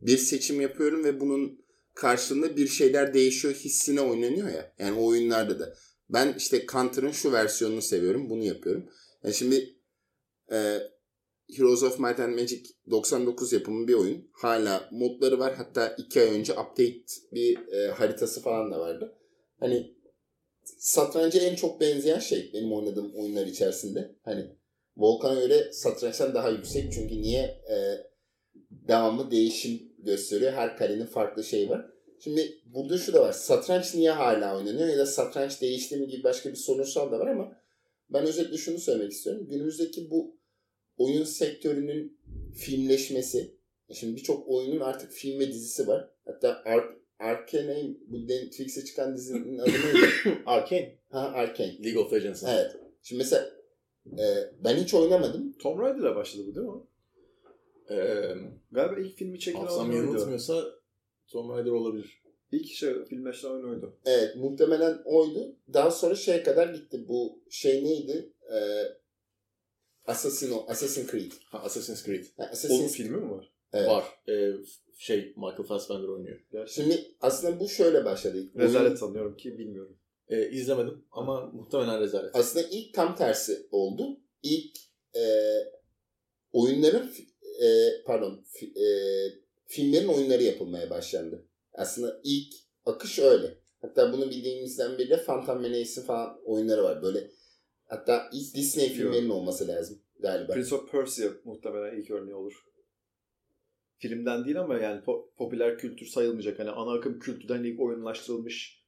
Bir seçim yapıyorum ve bunun karşılığında bir şeyler değişiyor hissine oynanıyor ya. Yani o oyunlarda da. Ben işte Counter'ın şu versiyonunu seviyorum. Bunu yapıyorum. Yani şimdi e, Heroes of Might and Magic 99 yapımı bir oyun. Hala modları var. Hatta 2 ay önce update bir e, haritası falan da vardı. Hani satranca en çok benzeyen şey benim oynadığım oyunlar içerisinde. Hani Volkan'a göre satrançtan daha yüksek. Çünkü niye e, devamlı değişim gösteriyor. Her karenin farklı şeyi var. Şimdi burada şu da var. Satranç niye hala oynanıyor ya da satranç değişti mi gibi başka bir sorunsal da var ama ben özetle şunu söylemek istiyorum. Günümüzdeki bu oyun sektörünün filmleşmesi. Şimdi birçok oyunun artık film ve dizisi var. Hatta Ar Arkane, bu Netflix'e çıkan dizinin adı neydi? Arkane. ha Arkane. League of Legends. Evet. Şimdi mesela e, ben hiç oynamadım. Tomb Raider'la başladı bu değil mi? Ee, Galiba ilk filmi çekilen Hafızam oydu. yanıltmıyorsa Tomb Raider olabilir. İlk şey, filmleşen oyun oydu. Evet muhtemelen oydu. Daha sonra şeye kadar gitti. Bu şey neydi? E, Assassin, Assassin's Creed. Ha, Assassin's Creed. Ha, Onun Assassin's filmi mi var? Evet. Var. Ee, şey Michael Fassbender oynuyor. Gerçekten. Şimdi aslında bu şöyle başladı. Rezalet Oyun- sanıyorum ki bilmiyorum. Ee, izlemedim ama muhtemelen rezalet. aslında ilk tam tersi oldu. İlk e, oyunların e, pardon fi- e, filmlerin oyunları yapılmaya başlandı. Aslında ilk akış öyle. Hatta bunu bildiğimizden beri de Phantom Menace'in falan oyunları var. Böyle hatta ilk Disney filmlerinin olması lazım galiba. Prince of Persia muhtemelen ilk örneği olur. Filmden değil ama yani po- popüler kültür sayılmayacak. Hani ana akım kültürden ilk oyunlaştırılmış.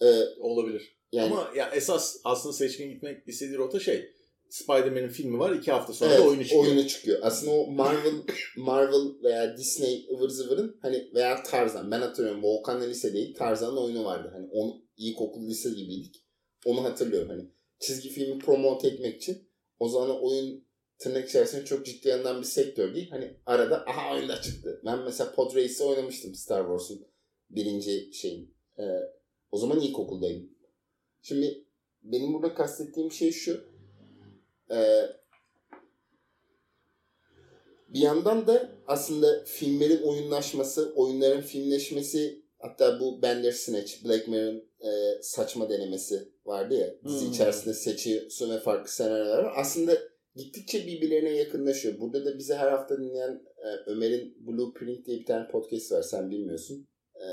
E, Olabilir. yani Ama ya esas aslında seçkin gitmek istediği rota şey Spider-Man'in filmi var. iki hafta sonra evet, da oyunu çıkıyor. oyunu çıkıyor. Aslında o Marvel Marvel veya Disney ıvır zıvırın hani veya Tarzan. Ben hatırlıyorum Volkan'la lisedeydik. Tarzan'ın oyunu vardı. Hani onu ilkokul lise gibiydik. Onu hatırlıyorum hani. Çizgi filmi promote etmek için o zaman oyun tırnak içerisinde çok ciddi yandan bir sektör değil. Hani arada aha oyunda çıktı. Ben mesela Pod Race'i oynamıştım Star Wars'un birinci şeyin. Ee, o zaman ilkokuldayım. Şimdi benim burada kastettiğim şey şu. Ee, bir yandan da aslında filmlerin oyunlaşması, oyunların filmleşmesi hatta bu Bandersnatch, Black Mirror'ın e, saçma denemesi vardı ya. Dizi Hmm. içerisinde seçiyorsun ve farklı senaryolar var. Aslında gittikçe birbirlerine yakınlaşıyor. Burada da bizi her hafta dinleyen e, Ömer'in Blueprint diye bir tane podcast var. Sen bilmiyorsun. E,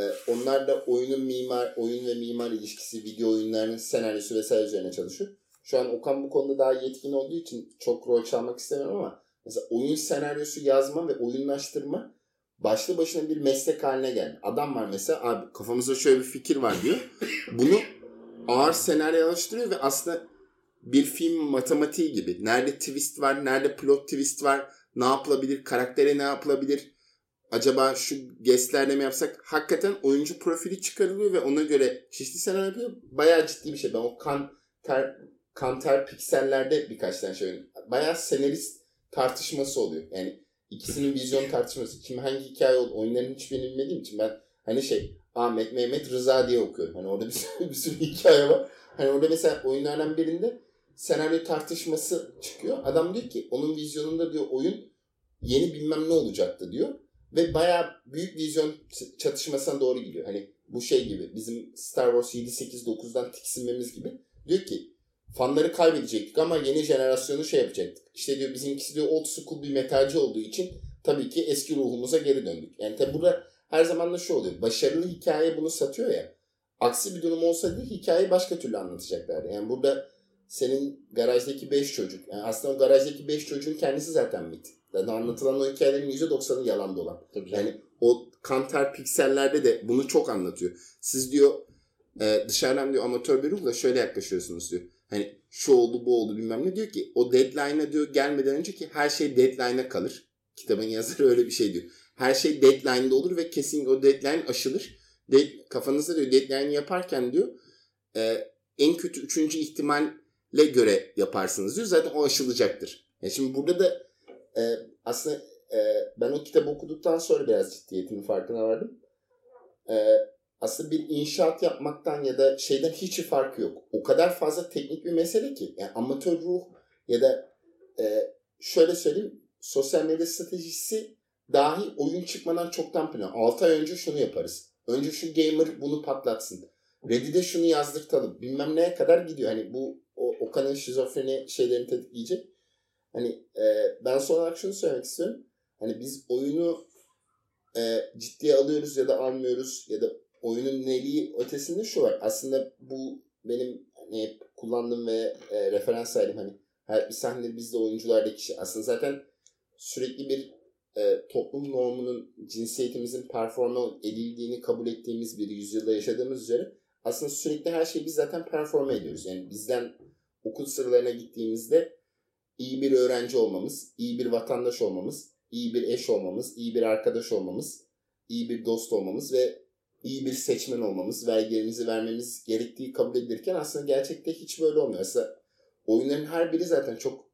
e, onlar da oyunun mimar, oyun ve mimar ilişkisi, video oyunlarının senaryosu vesaire üzerine çalışıyor. Şu an Okan bu konuda daha yetkin olduğu için çok rol çalmak istemiyorum ama mesela oyun senaryosu yazma ve oyunlaştırma başlı başına bir meslek haline geldi. Adam var mesela abi kafamızda şöyle bir fikir var diyor. Bunu ağır senaryolaştırıyor ve aslında bir film matematiği gibi. Nerede twist var, nerede plot twist var, ne yapılabilir, karaktere ne yapılabilir, acaba şu guestlerle mi yapsak? Hakikaten oyuncu profili çıkarılıyor ve ona göre çeşitli senaryo yapıyor. Bayağı ciddi bir şey. Ben o kan ter, kanter piksellerde birkaç tane şey oynadım. Bayağı senarist tartışması oluyor. Yani ikisinin vizyon tartışması. Kim hangi hikaye oldu? Oyunların hiçbirini bilmediğim için ben hani şey Ahmet Mehmet Rıza diye okuyorum. Hani orada bir sürü, bir sürü hikaye var. Hani orada mesela oyunlardan birinde senaryo tartışması çıkıyor. Adam diyor ki onun vizyonunda diyor oyun yeni bilmem ne olacaktı diyor. Ve bayağı büyük vizyon çatışmasına doğru gidiyor. Hani bu şey gibi bizim Star Wars 7, 8, 9'dan tiksinmemiz gibi. Diyor ki fanları kaybedecektik ama yeni jenerasyonu şey yapacaktık. İşte diyor bizimkisi diyor old school bir metalci olduğu için tabii ki eski ruhumuza geri döndük. Yani tabi burada her zaman da şu oluyor. Başarılı hikaye bunu satıyor ya. Aksi bir durum olsaydı hikayeyi başka türlü anlatacaklardı. Yani burada senin garajdaki 5 çocuk. Yani aslında o garajdaki 5 çocuğun kendisi zaten mit. Yani anlatılan o hikayelerin %90'ı yalan dolan. Tabii canım. Yani o kanter piksellerde de bunu çok anlatıyor. Siz diyor e, dışarıdan diyor amatör bir ruhla şöyle yaklaşıyorsunuz diyor. Hani şu oldu bu oldu bilmem ne diyor ki o deadline'a diyor gelmeden önce ki her şey deadline'a kalır. Kitabın yazarı öyle bir şey diyor. Her şey deadline'da olur ve kesin o deadline aşılır. Dead, kafanızda diyor deadline'i yaparken diyor e, en kötü üçüncü ihtimalle göre yaparsınız diyor. Zaten o aşılacaktır. Yani şimdi burada da e, aslında e, ben o kitabı okuduktan sonra biraz ciddiyetinin farkına vardım. E, aslında bir inşaat yapmaktan ya da şeyden hiç farkı yok. O kadar fazla teknik bir mesele ki. Yani amatör ruh ya da e, şöyle söyleyeyim sosyal medya stratejisi dahi oyun çıkmadan çoktan plan. 6 ay önce şunu yaparız. Önce şu gamer bunu patlatsın. Reddit'e şunu yazdırtalım. Bilmem neye kadar gidiyor. Hani bu o, Okan'ın şizofreni şeylerini tetikleyecek. Hani e, ben son olarak şunu söylemek istiyorum. Hani biz oyunu e, ciddiye alıyoruz ya da almıyoruz ya da oyunun neliği ötesinde şu var. Aslında bu benim hani hep kullandığım ve e, referans saydım hani her bir sahne bizde oyunculardaki şey. Aslında zaten sürekli bir e, toplum normunun cinsiyetimizin performa edildiğini kabul ettiğimiz bir yüzyılda yaşadığımız üzere aslında sürekli her şeyi biz zaten performa ediyoruz. Yani bizden okul sıralarına gittiğimizde iyi bir öğrenci olmamız, iyi bir vatandaş olmamız, iyi bir eş olmamız, iyi bir arkadaş olmamız, iyi bir dost olmamız ve iyi bir seçmen olmamız, vergilerimizi vermemiz gerektiği kabul edilirken aslında gerçekte hiç böyle olmuyor. Aslında oyunların her biri zaten çok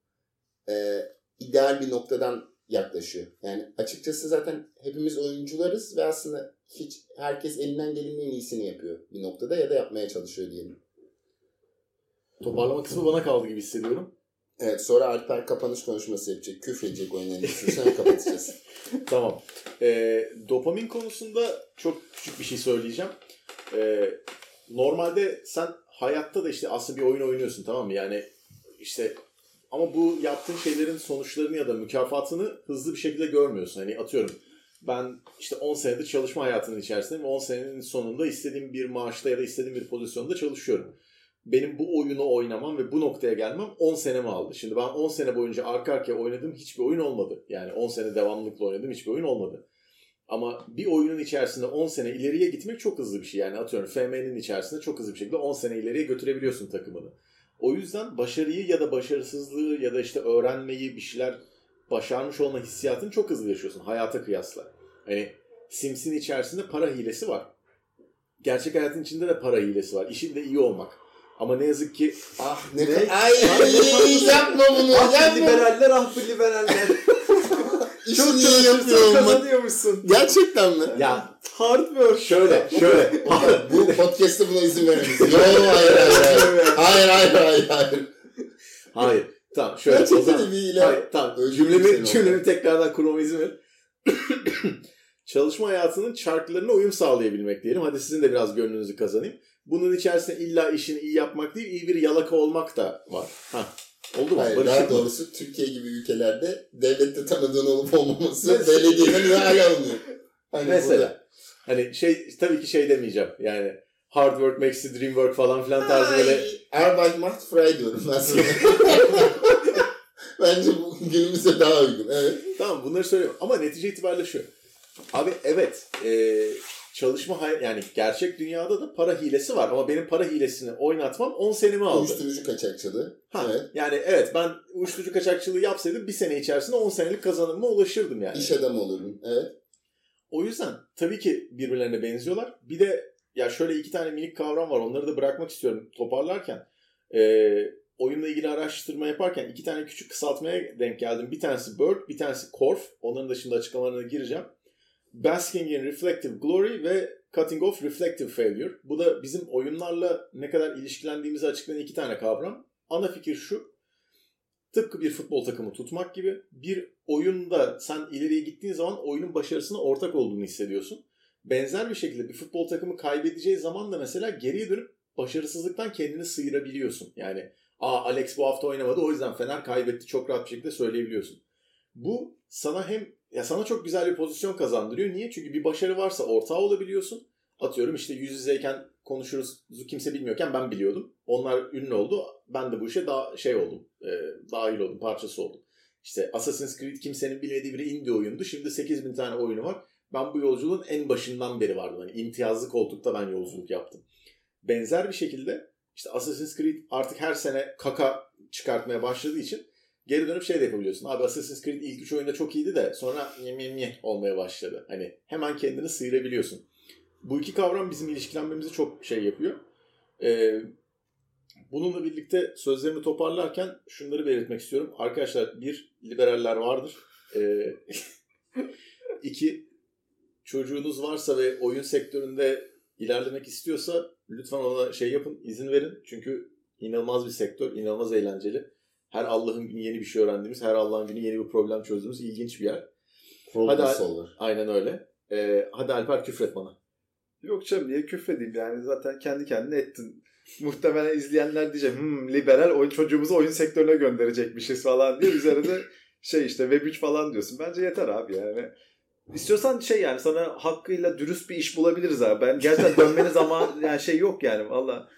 e, ideal bir noktadan yaklaşıyor. Yani açıkçası zaten hepimiz oyuncularız ve aslında hiç herkes elinden gelenin en iyisini yapıyor bir noktada ya da yapmaya çalışıyor diyelim. Toparlama kısmı bana kaldı gibi hissediyorum. Evet sonra Alper kapanış konuşması yapacak. Küfredecek oyun endüstrisine kapatacağız. tamam. Ee, dopamin konusunda çok küçük bir şey söyleyeceğim. Ee, normalde sen hayatta da işte aslında bir oyun oynuyorsun tamam mı? Yani işte ama bu yaptığın şeylerin sonuçlarını ya da mükafatını hızlı bir şekilde görmüyorsun. Hani atıyorum ben işte 10 senedir çalışma hayatının içerisindeyim ve 10 senenin sonunda istediğim bir maaşta ya da istediğim bir pozisyonda çalışıyorum. Benim bu oyunu oynamam ve bu noktaya gelmem 10 senemi aldı. Şimdi ben 10 sene boyunca arka arkaya oynadığım hiçbir oyun olmadı. Yani 10 sene devamlılıkla oynadığım hiçbir oyun olmadı. Ama bir oyunun içerisinde 10 sene ileriye gitmek çok hızlı bir şey. Yani atıyorum FM'nin içerisinde çok hızlı bir şekilde 10 sene ileriye götürebiliyorsun takımını. O yüzden başarıyı ya da başarısızlığı ya da işte öğrenmeyi bir şeyler başarmış olma hissiyatını çok hızlı yaşıyorsun hayata kıyasla. Hani Sims'in içerisinde para hilesi var. Gerçek hayatın içinde de para hilesi var. İşin de iyi olmak. Ama ne yazık ki ah ne, ne? Ay, ay yapma bunu. Ah yapma. liberaller ah bu liberaller. Çok çalışıyorsun kazanıyormuşsun. Gerçekten mi? ya Hard work. şöyle şöyle Bu podcast'te buna izin veremeyiz. Yok hayır hayır hayır. Hayır hayır hayır hayır. hayır tamam şöyle o Gerçekten zaman bir ile hayır tamam cümlemi cümlemi tekrardan kurmama izin ver. Çalışma hayatının çarklarına uyum sağlayabilmek diyelim. Hadi sizin de biraz gönlünüzü kazanayım. Bunun içerisinde illa işini iyi yapmak değil, iyi bir yalaka olmak da var. Ha. Oldu mu? Hayır, Barıştık daha mı? doğrusu Türkiye gibi ülkelerde devlette tanıdığın olup olmaması belediyeden mühale alınıyor. Hani Mesela. Hani şey tabii ki şey demeyeceğim. Yani hard work makes the dream work falan filan burada- tarzı böyle. Arbeit macht frei diyorum ben sana. Bence bu günümüze daha uygun. Evet. Tamam bunları söylüyorum. Ama netice itibariyle şu. Abi evet e, çalışma hay- yani gerçek dünyada da para hilesi var. Ama benim para hilesini oynatmam 10 senemi aldı. Uyuşturucu kaçakçılığı. Ha, Evet. Yani evet ben uyuşturucu kaçakçılığı yapsaydım bir sene içerisinde 10 senelik kazanımıma ulaşırdım yani. İş adamı olurdun. Evet. O yüzden tabii ki birbirlerine benziyorlar. Bir de ya şöyle iki tane minik kavram var. Onları da bırakmak istiyorum toparlarken. Ee, oyunla ilgili araştırma yaparken iki tane küçük kısaltmaya denk geldim. Bir tanesi Bird, bir tanesi Corf. Onların da şimdi açıklamalarına gireceğim. Basking in Reflective Glory ve Cutting Off Reflective Failure. Bu da bizim oyunlarla ne kadar ilişkilendiğimizi açıklayan iki tane kavram. ana fikir şu. Tıpkı bir futbol takımı tutmak gibi bir oyunda sen ileriye gittiğin zaman oyunun başarısına ortak olduğunu hissediyorsun. Benzer bir şekilde bir futbol takımı kaybedeceği zaman da mesela geriye dönüp başarısızlıktan kendini sıyırabiliyorsun. Yani Aa Alex bu hafta oynamadı o yüzden Fener kaybetti çok rahat bir şekilde söyleyebiliyorsun. Bu sana hem ya sana çok güzel bir pozisyon kazandırıyor. Niye? Çünkü bir başarı varsa ortağı olabiliyorsun. Atıyorum işte yüz yüzeyken konuşuruz kimse bilmiyorken ben biliyordum. Onlar ünlü oldu. Ben de bu işe daha şey oldum. E, dahil oldum. Parçası oldum. İşte Assassin's Creed kimsenin bilmediği bir indie oyundu. Şimdi 8000 tane oyunu var. Ben bu yolculuğun en başından beri vardım. Hani imtiyazlı koltukta ben yolculuk yaptım. Benzer bir şekilde işte Assassin's Creed artık her sene kaka çıkartmaya başladığı için geri dönüp şey de yapabiliyorsun. Abi Assassin's Creed ilk üç oyunda çok iyiydi de sonra nye olmaya başladı. Hani hemen kendini sıyırabiliyorsun. Bu iki kavram bizim ilişkilenmemizi çok şey yapıyor. Ee, bununla birlikte sözlerimi toparlarken şunları belirtmek istiyorum. Arkadaşlar bir, liberaller vardır. Ee, iki, çocuğunuz varsa ve oyun sektöründe ilerlemek istiyorsa lütfen ona şey yapın, izin verin. Çünkü inanılmaz bir sektör, inanılmaz eğlenceli. Her Allah'ın günü yeni bir şey öğrendiğimiz, her Allah'ın günü yeni bir problem çözdüğümüz ilginç bir yer. Hadi, Hadi- olur. Aynen öyle. Ee, hadi Alper küfret bana. Yok canım niye küfredeyim yani zaten kendi kendine ettin. Muhtemelen izleyenler diyecek hmm, liberal oyun çocuğumuzu oyun sektörüne gönderecekmişiz falan diye üzerine şey işte Web 3 falan diyorsun. Bence yeter abi yani. İstiyorsan şey yani sana hakkıyla dürüst bir iş bulabiliriz abi. Ben gerçekten dönmeni zaman yani şey yok yani valla.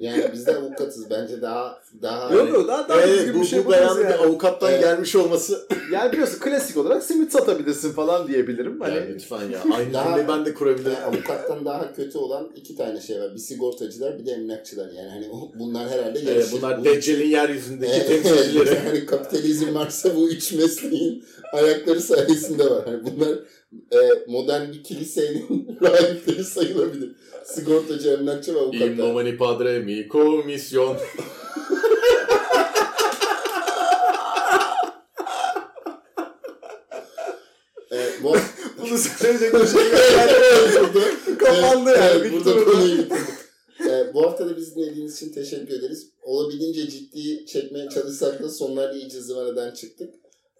Yani biz de avukatız. Bence daha daha Yok yok daha, daha Evet, düzgün bu, bir şey bu beyanın yani. bir avukattan Evet. gelmiş olması. Yani biliyorsun klasik olarak simit satabilirsin falan diyebilirim. Hani Yani lütfen ya. Aynı Daha- ben de kurabilirim. Yani avukattan daha kötü olan iki tane şey var. Bir sigortacılar bir de emlakçılar. Yani hani bunlar herhalde yarışır. bunlar Bu- Deccal'in yeryüzündeki Evet, temsilcileri. yani kapitalizm varsa bu üç mesleğin ayakları sayesinde var. Hani bunlar e, modern bir kilisenin rahipleri sayılabilir. Sigortacı, emlakçı ve In avukatlar. nomine padre mi komisyon. E, bu, bunu söyleyecek bir şey yok. Kapandı yani. evet, bitti burada konuyu bitirdik. E, bu hafta da bizi dinlediğiniz için teşekkür ederiz. Olabildiğince ciddi çekmeye çalışsak da sonlarda iyice zıvanadan çıktık.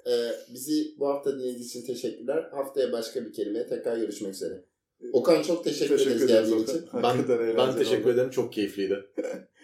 E, bizi bu hafta dinlediğiniz için teşekkürler. Haftaya başka bir kelimeye tekrar görüşmek üzere. Okan çok teşekkür, Teşekkür ederiz geldiğin için. Ben, ben teşekkür oldu. ederim. Çok keyifliydi.